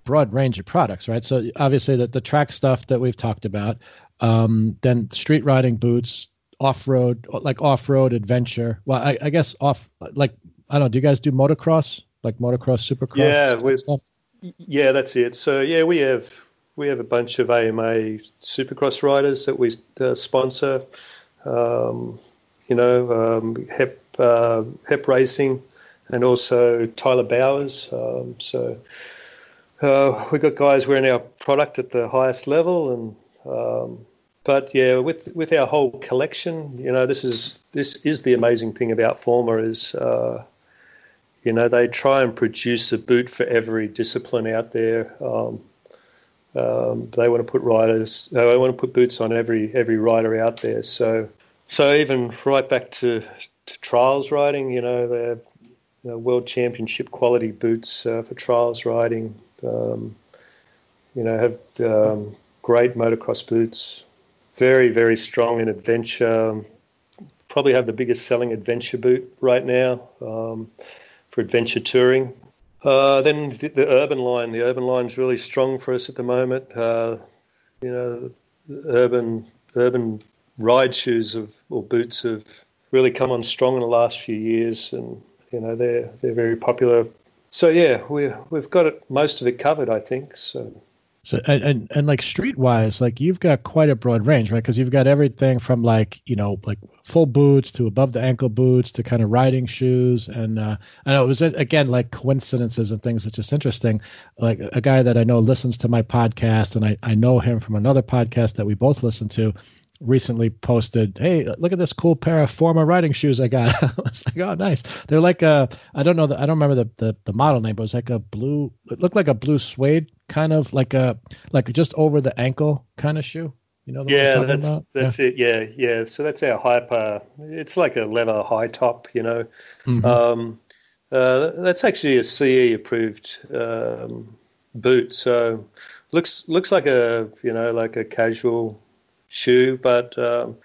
broad range of products, right? So obviously the the track stuff that we've talked about, um, then street riding boots, off road like off road adventure. Well, I, I, guess off like I don't know. Do you guys do motocross like motocross, supercross? Yeah, we yeah, that's it. So yeah, we have we have a bunch of AMA Supercross riders that we uh, sponsor. Um, you know, um, HEP uh, HEP Racing, and also Tyler Bowers. Um, so uh, we've got guys wearing our product at the highest level, and um, but yeah, with with our whole collection, you know, this is this is the amazing thing about Forma is. Uh, you know, they try and produce a boot for every discipline out there. Um, um, they want to put riders. They want to put boots on every every rider out there. So, so even right back to, to trials riding, you know, they have you know, world championship quality boots uh, for trials riding. Um, you know, have um, great motocross boots. Very very strong in adventure. Probably have the biggest selling adventure boot right now um, for adventure touring. Uh, then the, the, urban line. The urban line is really strong for us at the moment. Uh, you know, urban urban ride shoes of, or boots have really come on strong in the last few years, and you know they're they're very popular. So yeah, we we've got it most of it covered, I think. So so and, and, and like streetwise, like you've got quite a broad range, right? Because you've got everything from like you know like full boots to above the ankle boots to kind of riding shoes, and uh, I know it was again like coincidences and things. It's just interesting. Like a guy that I know listens to my podcast, and I I know him from another podcast that we both listen to recently posted, "Hey, look at this cool pair of Forma riding shoes I got." (laughs) I was like, "Oh, nice." They're like a I don't know the, I don't remember the, the the model name, but it was like a blue. It looked like a blue suede kind of like a like just over the ankle kind of shoe. You know? yeah, that's about? that's yeah. it. Yeah, yeah. So that's our hyper. It's like a leather high top. You know. Mm-hmm. Um, uh, that's actually a CE approved um, boot. So looks looks like a you know like a casual shoe, but um,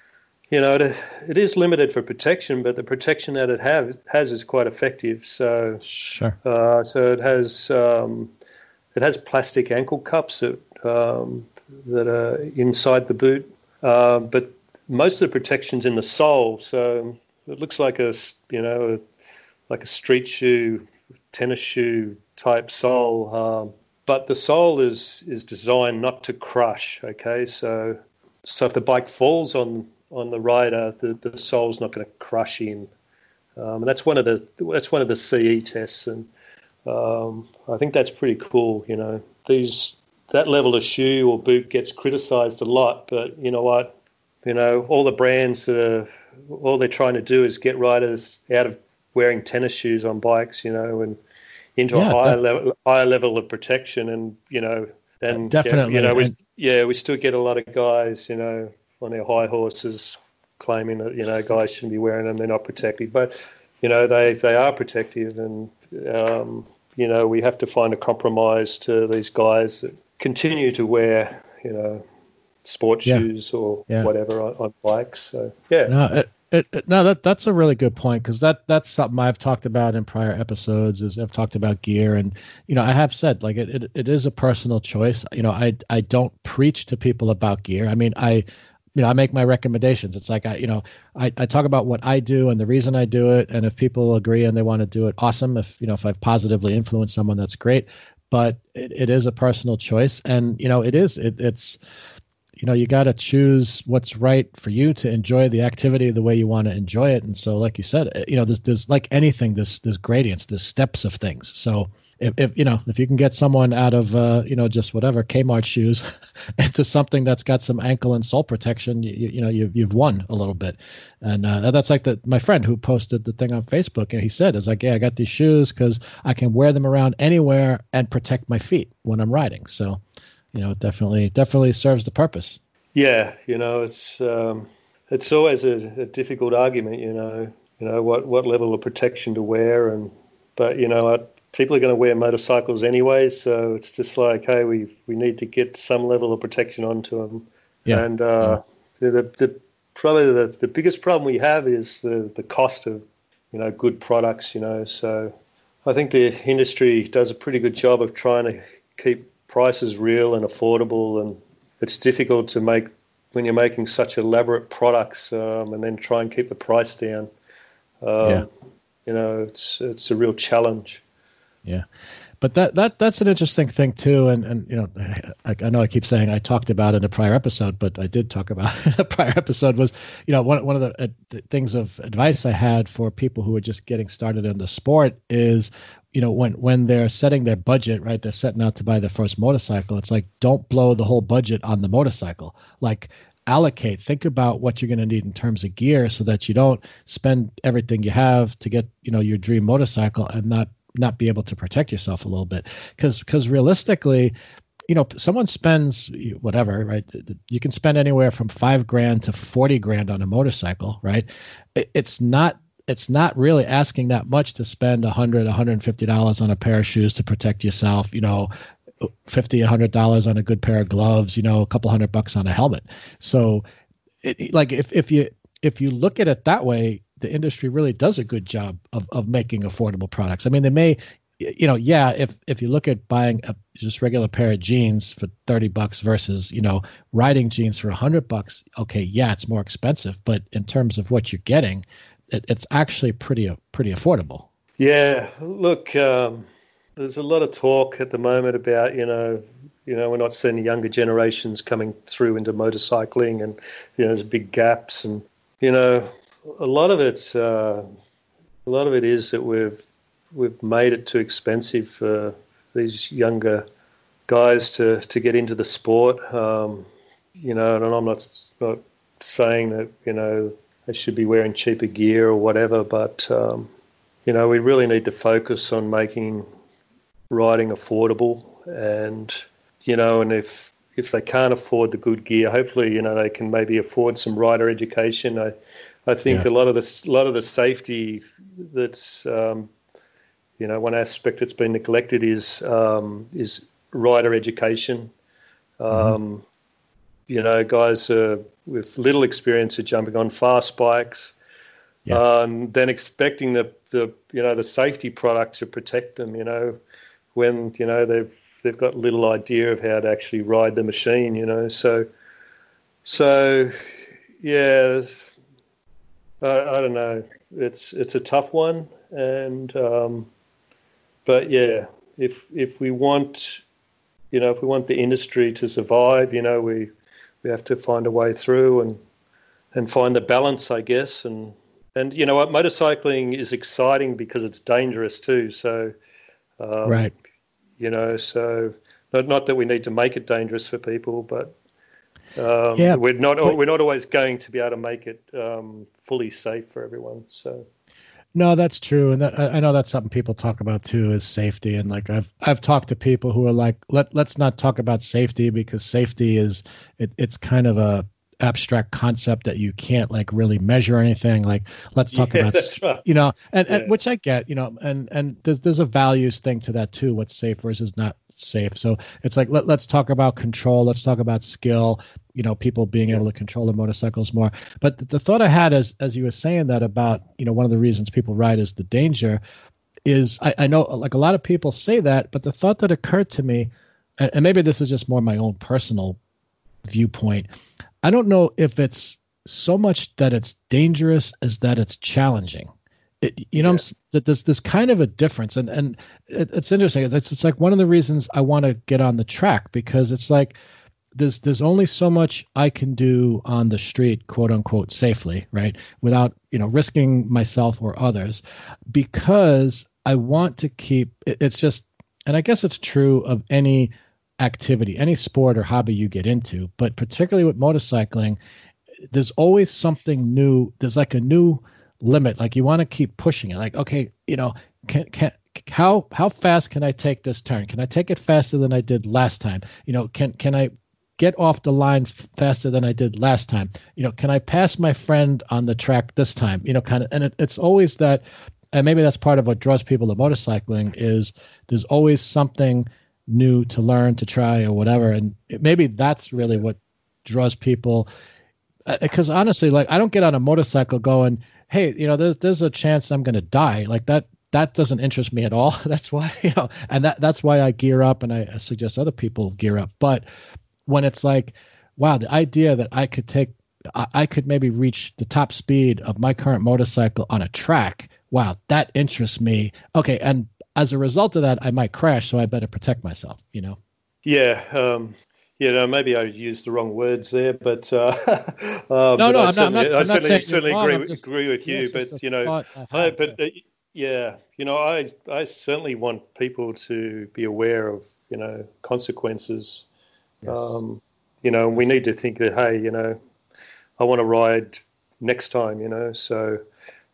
you know, it, it is limited for protection, but the protection that it have, has is quite effective. So, sure. Uh, so it has um, it has plastic ankle cups that um, that are inside the boot, uh, but most of the protection's in the sole. So it looks like a you know a, like a street shoe, tennis shoe type sole. Um, but the sole is is designed not to crush. Okay, so so if the bike falls on on the rider, the, the sole's not going to crush in. Um, and that's one of the that's one of the CE tests, and um, I think that's pretty cool. You know, these that level of shoe or boot gets criticised a lot, but you know what? You know, all the brands that are all they're trying to do is get riders out of wearing tennis shoes on bikes. You know, and into yeah, a higher that, level higher level of protection, and you know, and definitely, you know, we, yeah, we still get a lot of guys, you know, on their high horses claiming that you know guys shouldn't be wearing them; they're not protective. But you know, they they are protective, and um, you know, we have to find a compromise to these guys that continue to wear, you know, sport yeah. shoes or yeah. whatever on, on, bikes. So yeah, no, it, it, it, no, that that's a really good point because that that's something I've talked about in prior episodes. Is I've talked about gear, and you know, I have said like it, it, it is a personal choice. You know, I I don't preach to people about gear. I mean, I you know, I make my recommendations. It's like I, you know, I, I talk about what I do and the reason I do it. And if people agree and they want to do it, awesome. If you know, if I've positively influenced someone, that's great. But it, it is a personal choice, and you know, it is. It, it's you know, you got to choose what's right for you to enjoy the activity the way you want to enjoy it. And so, like you said, you know, there's there's like anything, this there's gradients, there's steps of things. So if, if you know if you can get someone out of uh, you know just whatever Kmart shoes (laughs) into something that's got some ankle and sole protection, you, you know you've you've won a little bit, and uh, that's like the my friend who posted the thing on Facebook, and he said is like yeah I got these shoes because I can wear them around anywhere and protect my feet when I'm riding. So you know it definitely definitely serves the purpose. Yeah, you know it's um, it's always a, a difficult argument. You know you know what what level of protection to wear and but you know people are going to wear motorcycles anyway, so it's just like, hey, we we need to get some level of protection onto them. Yeah. And uh, the, the probably the, the biggest problem we have is the, the cost of you know good products. You know, so I think the industry does a pretty good job of trying to keep prices real and affordable, and it's difficult to make when you're making such elaborate products um, and then try and keep the price down. Um, yeah. You know, it's it's a real challenge. Yeah but that that that's an interesting thing too. And and you know I, I, know i keep saying i talked about in a prior episode but i did talk about (laughs) a prior episode was you know one, one of the, uh, the, things of advice i had for people who are just getting started in the sport is you know when when they're setting their budget right they're setting out to buy their first motorcycle it's like don't blow the whole budget on the motorcycle. Like allocate think about what you're going to need in terms of gear so that you don't spend everything you have to get you know your dream motorcycle and not not be able to protect yourself a little bit. Because because realistically you know someone spends whatever right you can spend anywhere from five grand to 40 grand on a motorcycle right? It's not it's not really asking that much to spend 100 150 dollars on a pair of shoes to protect yourself you know 50 100 dollars on a good pair of gloves you know a couple hundred bucks on a helmet. So it, like if if you if you look at it that way the industry really does a good job of, of making affordable products. I mean, they may, you know, yeah, if if you look at buying a just regular pair of jeans for 30 bucks versus, you know, riding jeans for 100 bucks, okay, yeah, it's more expensive, but in terms of what you're getting, it, it's actually pretty pretty affordable. Yeah, look, um, there's a lot of talk at the moment about, you know, you know, we're not seeing younger generations coming through into motorcycling and, you know, there's big gaps and, you know, a lot of it, uh, a lot of it is that we've we've made it too expensive for these younger guys to, to get into the sport. Um, you know, and I'm not not saying that you know they should be wearing cheaper gear or whatever, but um, you know, we really need to focus on making riding affordable and you know, and if if they can't afford the good gear, hopefully, you know, they can maybe afford some rider education. I I think yeah. a lot of the a lot of the safety that's um, you know one aspect that's been neglected is um, is rider education. Mm-hmm. Um, you know, guys uh, with little experience of jumping on fast bikes, yeah. um, then expecting the the you know the safety product to protect them. You know, when you know they've they've got little idea of how to actually ride the machine. You know, so so yeah I, I don't know. It's it's a tough one, and um, but yeah, if if we want, you know, if we want the industry to survive, you know, we we have to find a way through and and find a balance, I guess, and and you know what, motorcycling is exciting because it's dangerous too. So, um, right, you know, so not not that we need to make it dangerous for people, but um, yeah, we're not we're not always going to be able to make it um, fully safe for everyone. So. No, that's true, and that, I, I know that's something people talk about too is safety. And like I've I've talked to people who are like, let let's not talk about safety because safety is it, it's kind of a abstract concept that you can't like really measure anything like let's talk yeah, about (laughs) right. you know and, yeah. and which i get you know and and there's there's a values thing to that too what's safe versus not safe so it's like let, let's talk about control let's talk about skill you know people being yeah. able to control the motorcycles more but the, thought i had as as you were saying that about you know one of the reasons people ride is the danger is I, I know like a lot of people say that but the thought that occurred to me and, and maybe this is just more my own personal viewpoint I don't know if it's so much that it's dangerous as that it's challenging. It, you yeah. know, that there's this kind of a difference, and and it, it's interesting. It's it's like one of the reasons I want to get on the track because it's like there's there's only so much I can do on the street, quote unquote, safely, right, without you know risking myself or others, because I want to keep. It, it's just, and I guess it's true of any activity, any sport or hobby you get into, but particularly with motorcycling, there's always something new. There's like a new limit. Like you want to keep pushing it. Like, okay, you know, can can how how fast can I take this turn? Can I take it faster than I did last time? You know, can can I get off the line faster than I did last time? You know, can I pass my friend on the track this time? You know, kind of, and it, it's always that, and maybe that's part of what draws people to motorcycling is there's always something new to learn to try or whatever and maybe that's really what draws people because uh, honestly, like I don't get on a motorcycle going, "Hey, you know, there's there's a chance I'm going to die." Like that that doesn't interest me at all. (laughs) That's why you know, and that that's why I gear up, and I suggest other people gear up. But when it's like, wow, the idea that I could take, I, I could maybe reach the top speed of my current motorcycle on a track. Wow, that interests me. Okay, and as a result of that, I might crash, so I better protect myself. You know. Yeah, um, you know, maybe I used the wrong words there, but uh, uh, (laughs) no, no, I I'm, not, I'm not. I certainly, certainly agree, just, agree with you. but you know, I, but uh, yeah, you know, I I certainly want people to be aware of you know consequences. Yes. Um, you know, we need to think that hey, you know, I want to ride next time. You know, so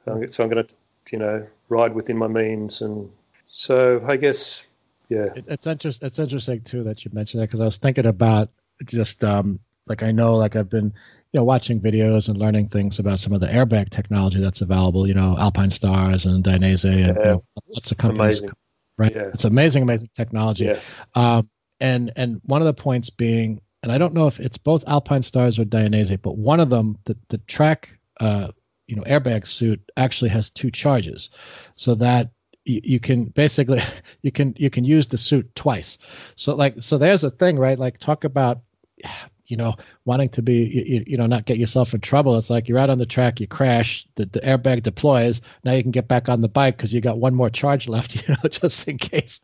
um, so I'm going to you know ride within my means, and so I guess yeah, it, it's interesting. It's interesting too that you mentioned that because I was thinking about just um, like I know like I've been you know watching videos and learning things about some of the airbag technology that's available. You know, Alpinestars and Dainese and yeah. you know, lots of companies. Amazing. Right, yeah. it's amazing, amazing technology. Yeah. Um, and and one of the points being, and I don't know if it's both Alpinestars or Dainese, but one of them, the the track, uh, you know, airbag suit actually has two charges, so that you, you can basically (laughs) you can you can use the suit twice. So like so there's a thing right? Like talk about you know wanting to be you, you know not get yourself in trouble. It's like you're out on the track you crash the, the airbag deploys. Now you can get back on the bike because you got one more charge left (laughs) you know just in case.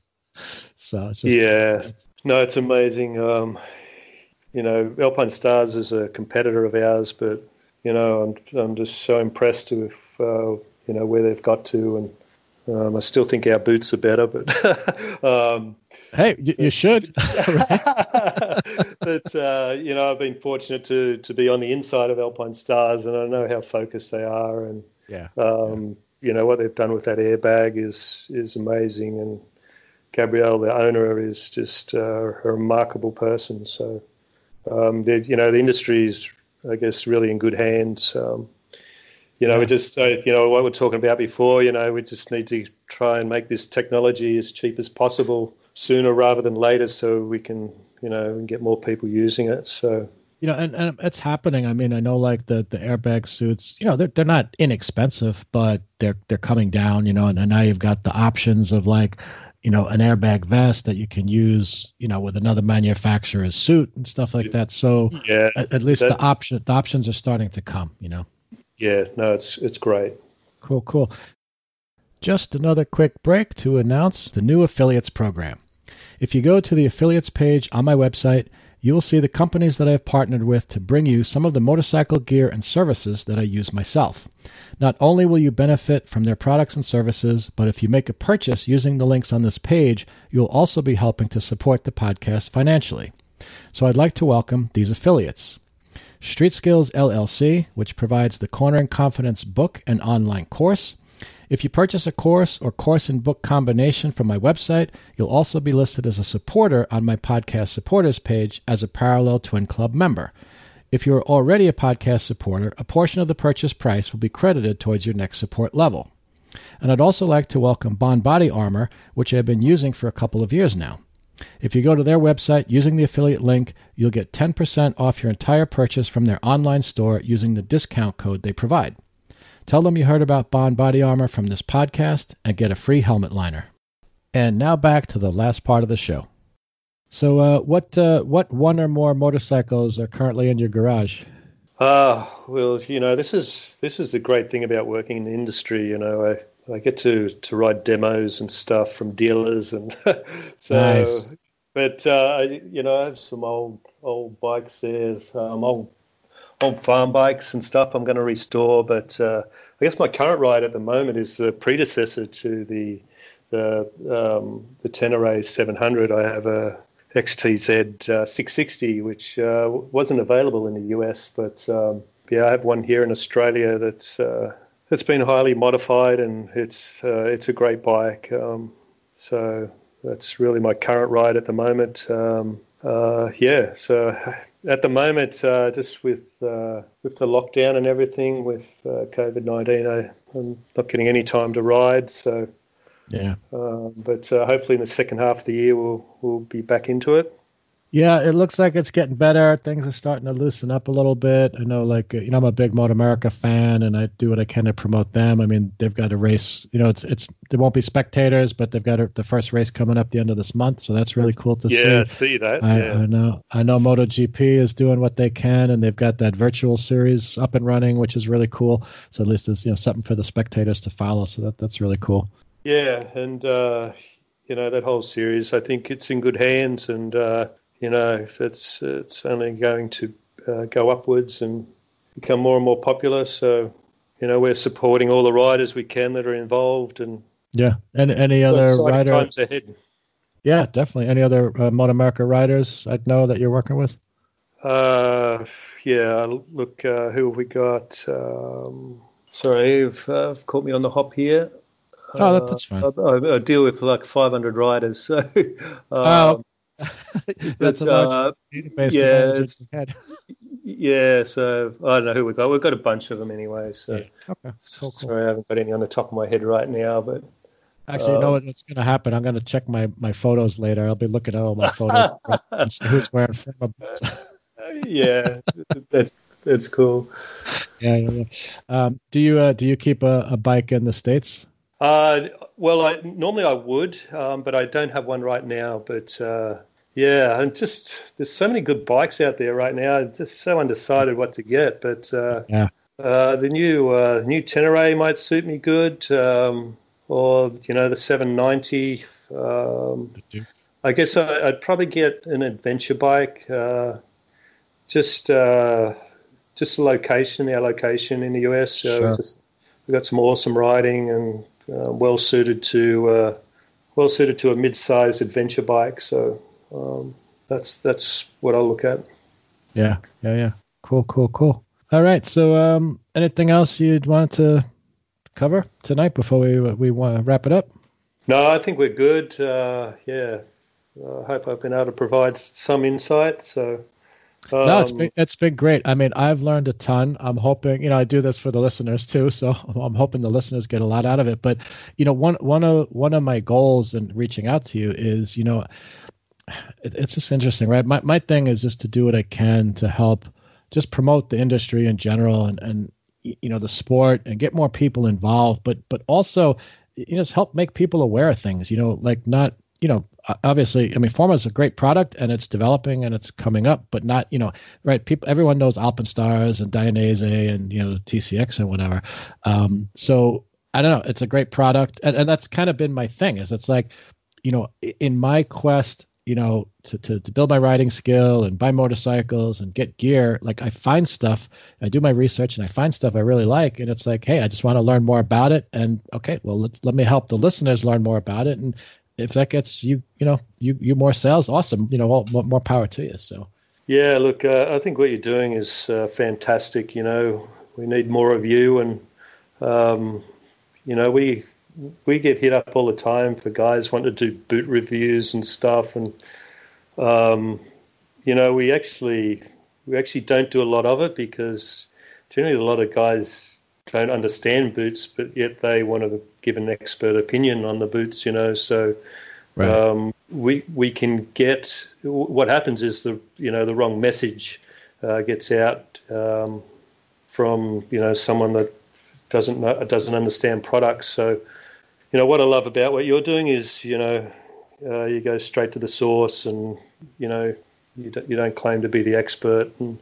So just, yeah no it's amazing. Um you know Alpinestars is a competitor of ours but you know i'm, I'm just so impressed with uh, you know where they've got to and um, I still think our boots are better, but (laughs) um, hey, you, you should. (laughs) (laughs) but uh, you know, I've been fortunate to to be on the inside of Alpinestars, and I know how focused they are, and yeah, um, you know what they've done with that airbag is is amazing, and Gabriele, the owner, is just uh, a remarkable person. So, um, you know, the industry is, I guess, really in good hands. Um, you know, yeah. we just, uh, you know, what we are talking about before, you know, we just need to try and make this technology as cheap as possible sooner rather than later so we can, you know, get more people using it. So, you know, and, and it's happening. I mean, I know like the, the airbag suits, you know, they're, they're not inexpensive, but they're, they're coming down, you know, and, and now you've got the options of like, you know, an airbag vest that you can use, you know, with another manufacturer's suit and stuff like that. So yeah, at, at least that, the option, the options are starting to come, you know? Yeah, no, it's it's great. Cool, cool. Just another quick break to announce the new affiliates program. If you go to the affiliates page on my website, you will see the companies that I have partnered with to bring you some of the motorcycle gear and services that I use myself. Not only will you benefit from their products and services, but if you make a purchase using the links on this page, you'll also be helping to support the podcast financially. So I'd like to welcome these affiliates. Street Skills LLC, which provides the Cornering Confidence book and online course. If you purchase a course or course and book combination from my website, you'll also be listed as a supporter on my podcast supporters page as a Parallel Twin Club member. If you're already a podcast supporter, a portion of the purchase price will be credited towards your next support level. And I'd also like to welcome Bohn Body Armor, which I've been using for a couple of years now. If you go to their website using the affiliate link, you'll get 10% off your entire purchase from their online store using the discount code they provide. Tell them you heard about Bohn Body Armor from this podcast and get a free helmet liner. And now back to the last part of the show. So, uh, what uh, what one or more motorcycles are currently in your garage? Ah, uh, well, you know, this is this is the great thing about working in the industry. You know, I I get to to ride demos and stuff from dealers, and (laughs) so. Nice. But uh, you know, I have some old old bikes there, um, old old farm bikes and stuff. I'm going to restore, but uh, I guess my current ride at the moment is the predecessor to the the um, the Tenere 700. I have a XTZ uh, 660, which uh, wasn't available in the US, but um, yeah, I have one here in Australia that's uh, it's been highly modified and it's uh, it's a great bike. Um, so that's really my current ride at the moment. Um, uh, yeah, so at the moment, uh, just with uh, with the lockdown and everything, with uh, COVID nineteen, I'm not getting any time to ride. So yeah, um, but uh, hopefully in the second half of the year, we'll we'll be back into it. Yeah, it looks like it's getting better. Things are starting to loosen up a little bit. I know, like you know, I'm a big MotoAmerica fan, and I do what I can to promote them. I mean, they've got a race. You know, it's it's there won't be spectators, but they've got a, the first race coming up the end of this month, so that's really cool to yeah, see. Yeah, see that. I, yeah. I know. I know MotoGP is doing what they can, and they've got that virtual series up and running, which is really cool. So at least there's you know something for the spectators to follow. So that that's really cool. Yeah, and uh, you know that whole series, I think it's in good hands, and uh, you know, it's it's only going to uh, go upwards and become more and more popular. So, you know, we're supporting all the riders we can that are involved, and yeah, and any other rider times ahead. Yeah, definitely. Any other uh, riders I'd know that you're working with? Uh, yeah. Look, uh, who have we got? Um, sorry, you've, uh, caught me on the hop here. Oh, that, that's fine. I, I, deal with like 500 riders, so. (laughs) Um, oh, (laughs) That's large uh. Yeah, (laughs) yeah. So I don't know who we got. We've got a bunch of them anyway. So yeah. okay, cool, cool. sorry, I haven't got any on the top of my head right now. But actually, you know um, what's going to happen? I'm going to check my my photos later. I'll be looking at all my photos (laughs) and see who's wearing from yeah, that's that's cool. Yeah, yeah. yeah. Um, do you uh, do you keep a, a bike in the states? Uh, well, I, normally I would, um, but I don't have one right now. But uh, yeah, and just there's so many good bikes out there right now. I'm just so undecided what to get. But uh, yeah, uh, the new uh, new Tenere might suit me good, um, or you know the 790. Um, I guess I, would probably get an adventure bike. Uh, just uh, just the location, our location in the US. So sure. just, we've got some awesome riding and uh, well suited to uh, well suited to a mid-sized adventure bike. So um, that's that's what I'll look at. Yeah, yeah, yeah. Cool, cool, cool. All right. So, um, anything else you'd want to cover tonight before we we want to wrap it up? No, I think we're good. Uh, yeah, I hope I've been able to provide some insight. So um, no, it's um, been, it's been great. I mean, I've learned a ton. I'm hoping, you know, I do this for the listeners too, (laughs) so I'm hoping the listeners get a lot out of it. But, you know, one one of one of my goals in reaching out to you is, you know, it, it's just interesting, right? My my thing is just to do what I can to help just promote the industry in general and and you know the sport and get more people involved, but but also you know, just help make people aware of things. You know, like not you know, obviously, I mean, Forma is a great product and it's developing and it's coming up, but not, you know, right? People, everyone knows Alpinestars and Dainese and you know TCX and whatever. Um, so I don't know, it's a great product, and, and that's kind of been my thing. Is it's like, you know, in my quest, you know, to, to to build my riding skill and buy motorcycles and get gear, like I find stuff, I do my research and I find stuff I really like, and it's like, hey, I just want to learn more about it, and okay, well, let let me help the listeners learn more about it, and if that gets you, you know, you you more sales, awesome. You know, all, more power to you. So. Yeah, look, uh, I think what you're doing is uh, fantastic. You know, we need more of you, and um, you know, we we get hit up all the time for guys wanting to do boot reviews and stuff, and um, you know, we actually we actually don't do a lot of it because generally a lot of guys don't understand boots, but yet they want to give an expert opinion on the boots. You know, so right. um, we we can get what happens is the you know the wrong message uh, gets out um, from you know someone that doesn't know, doesn't understand products. So you know what I love about what you're doing is you know uh, you go straight to the source and you know you don't, you don't claim to be the expert and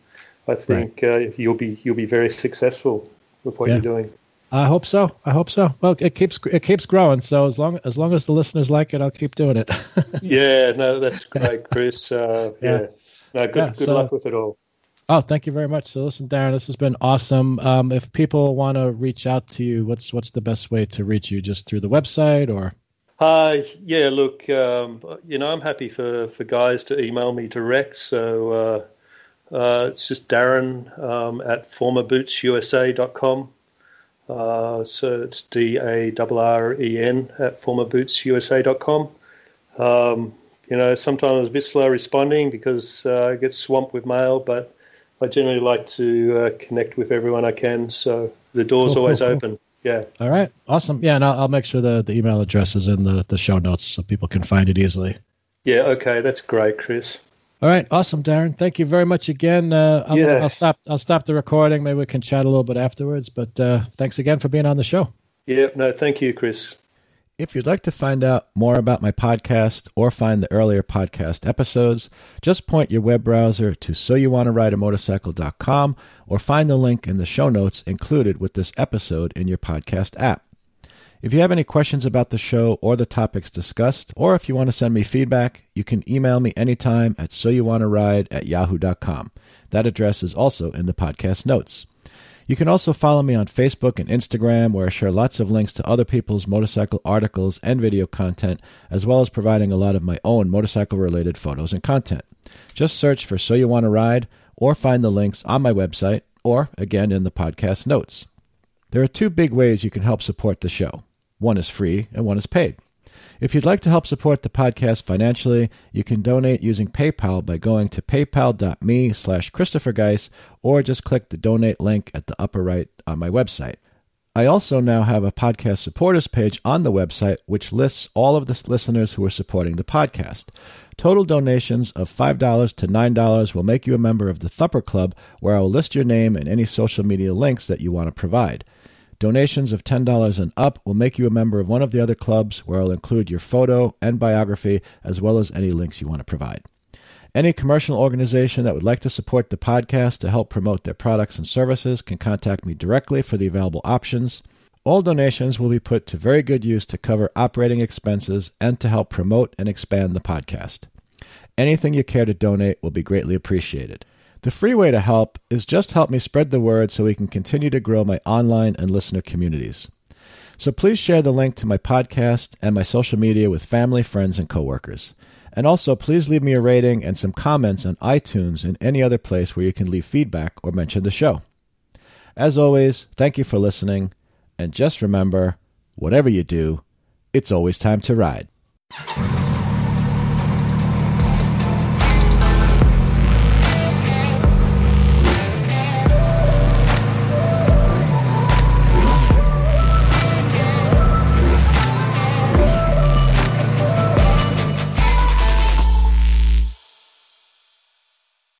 I think right. uh, you'll be you'll be very successful with what yeah. you're doing. I hope so. I hope so. Well, it keeps it keeps growing. So as long as long as the listeners like it, I'll keep doing it. (laughs) yeah, no, that's great, Chris. Uh, yeah. yeah. no, good yeah, good so, luck with it all. Oh, thank you very much. So listen, Darren, this has been awesome. Um, if people want to reach out to you, what's what's the best way to reach you? Just through the website or? Uh, yeah, look, um, you know, I'm happy for, for guys to email me direct. So uh, uh, it's just Darren um, at formabootsusa.com. Uh, so it's D A R R E N at formabootsusa.com. Um, you know, sometimes I was a bit slow responding because uh, I get swamped with mail, but I generally like to uh, connect with everyone I can. So the door's cool, always cool, open. Yeah. All right. Awesome. Yeah, and I'll, I'll, make sure the, the email address is in the, the show notes so people can find it easily. Yeah. Okay. That's great, Chris. All right, awesome, Darren. Thank you very much again. Uh, I'll, yeah. I'll stop. I'll stop the recording. Maybe we can chat a little bit afterwards. But uh, thanks again for being on the show. Yeah, no, thank you, Chris. If you'd like to find out more about my podcast or find the earlier podcast episodes, just point your web browser to soyouwanttorideamotorcycle.com or find the link in the show notes included with this episode in your podcast app. If you have any questions about the show or the topics discussed, or if you want to send me feedback, you can email me anytime at soyouwantaride at yahoo.com. That address is also in the podcast notes. You can also follow me on Facebook and Instagram, where I share lots of links to other people's motorcycle articles and video content, as well as providing a lot of my own motorcycle related photos and content. Just search for So You Want to Ride, or find the links on my website, or again in the podcast notes. There are two big ways you can help support the show. One is free and one is paid. If you'd like to help support the podcast financially, you can donate using PayPal by going to paypal.me slash Christopher or just click the donate link at the upper right on my website. I also now have a podcast supporters page on the website which lists all of the listeners who are supporting the podcast. Total donations of $5 to $9 will make you a member of the Thumper Club, where I will list your name and any social media links that you want to provide. Donations of $10 and up will make you a member of one of the other clubs where I'll include your photo and biography as well as any links you want to provide. Any commercial organization that would like to support the podcast to help promote their products and services can contact me directly for the available options. All donations will be put to very good use to cover operating expenses and to help promote and expand the podcast. Anything you care to donate will be greatly appreciated. The free way to help is just help me spread the word so we can continue to grow my online and listener communities. So please share the link to my podcast and my social media with family, friends, and coworkers. And also, please leave me a rating and some comments on iTunes and any other place where you can leave feedback or mention the show. As always, thank you for listening, and just remember whatever you do, it's always time to ride.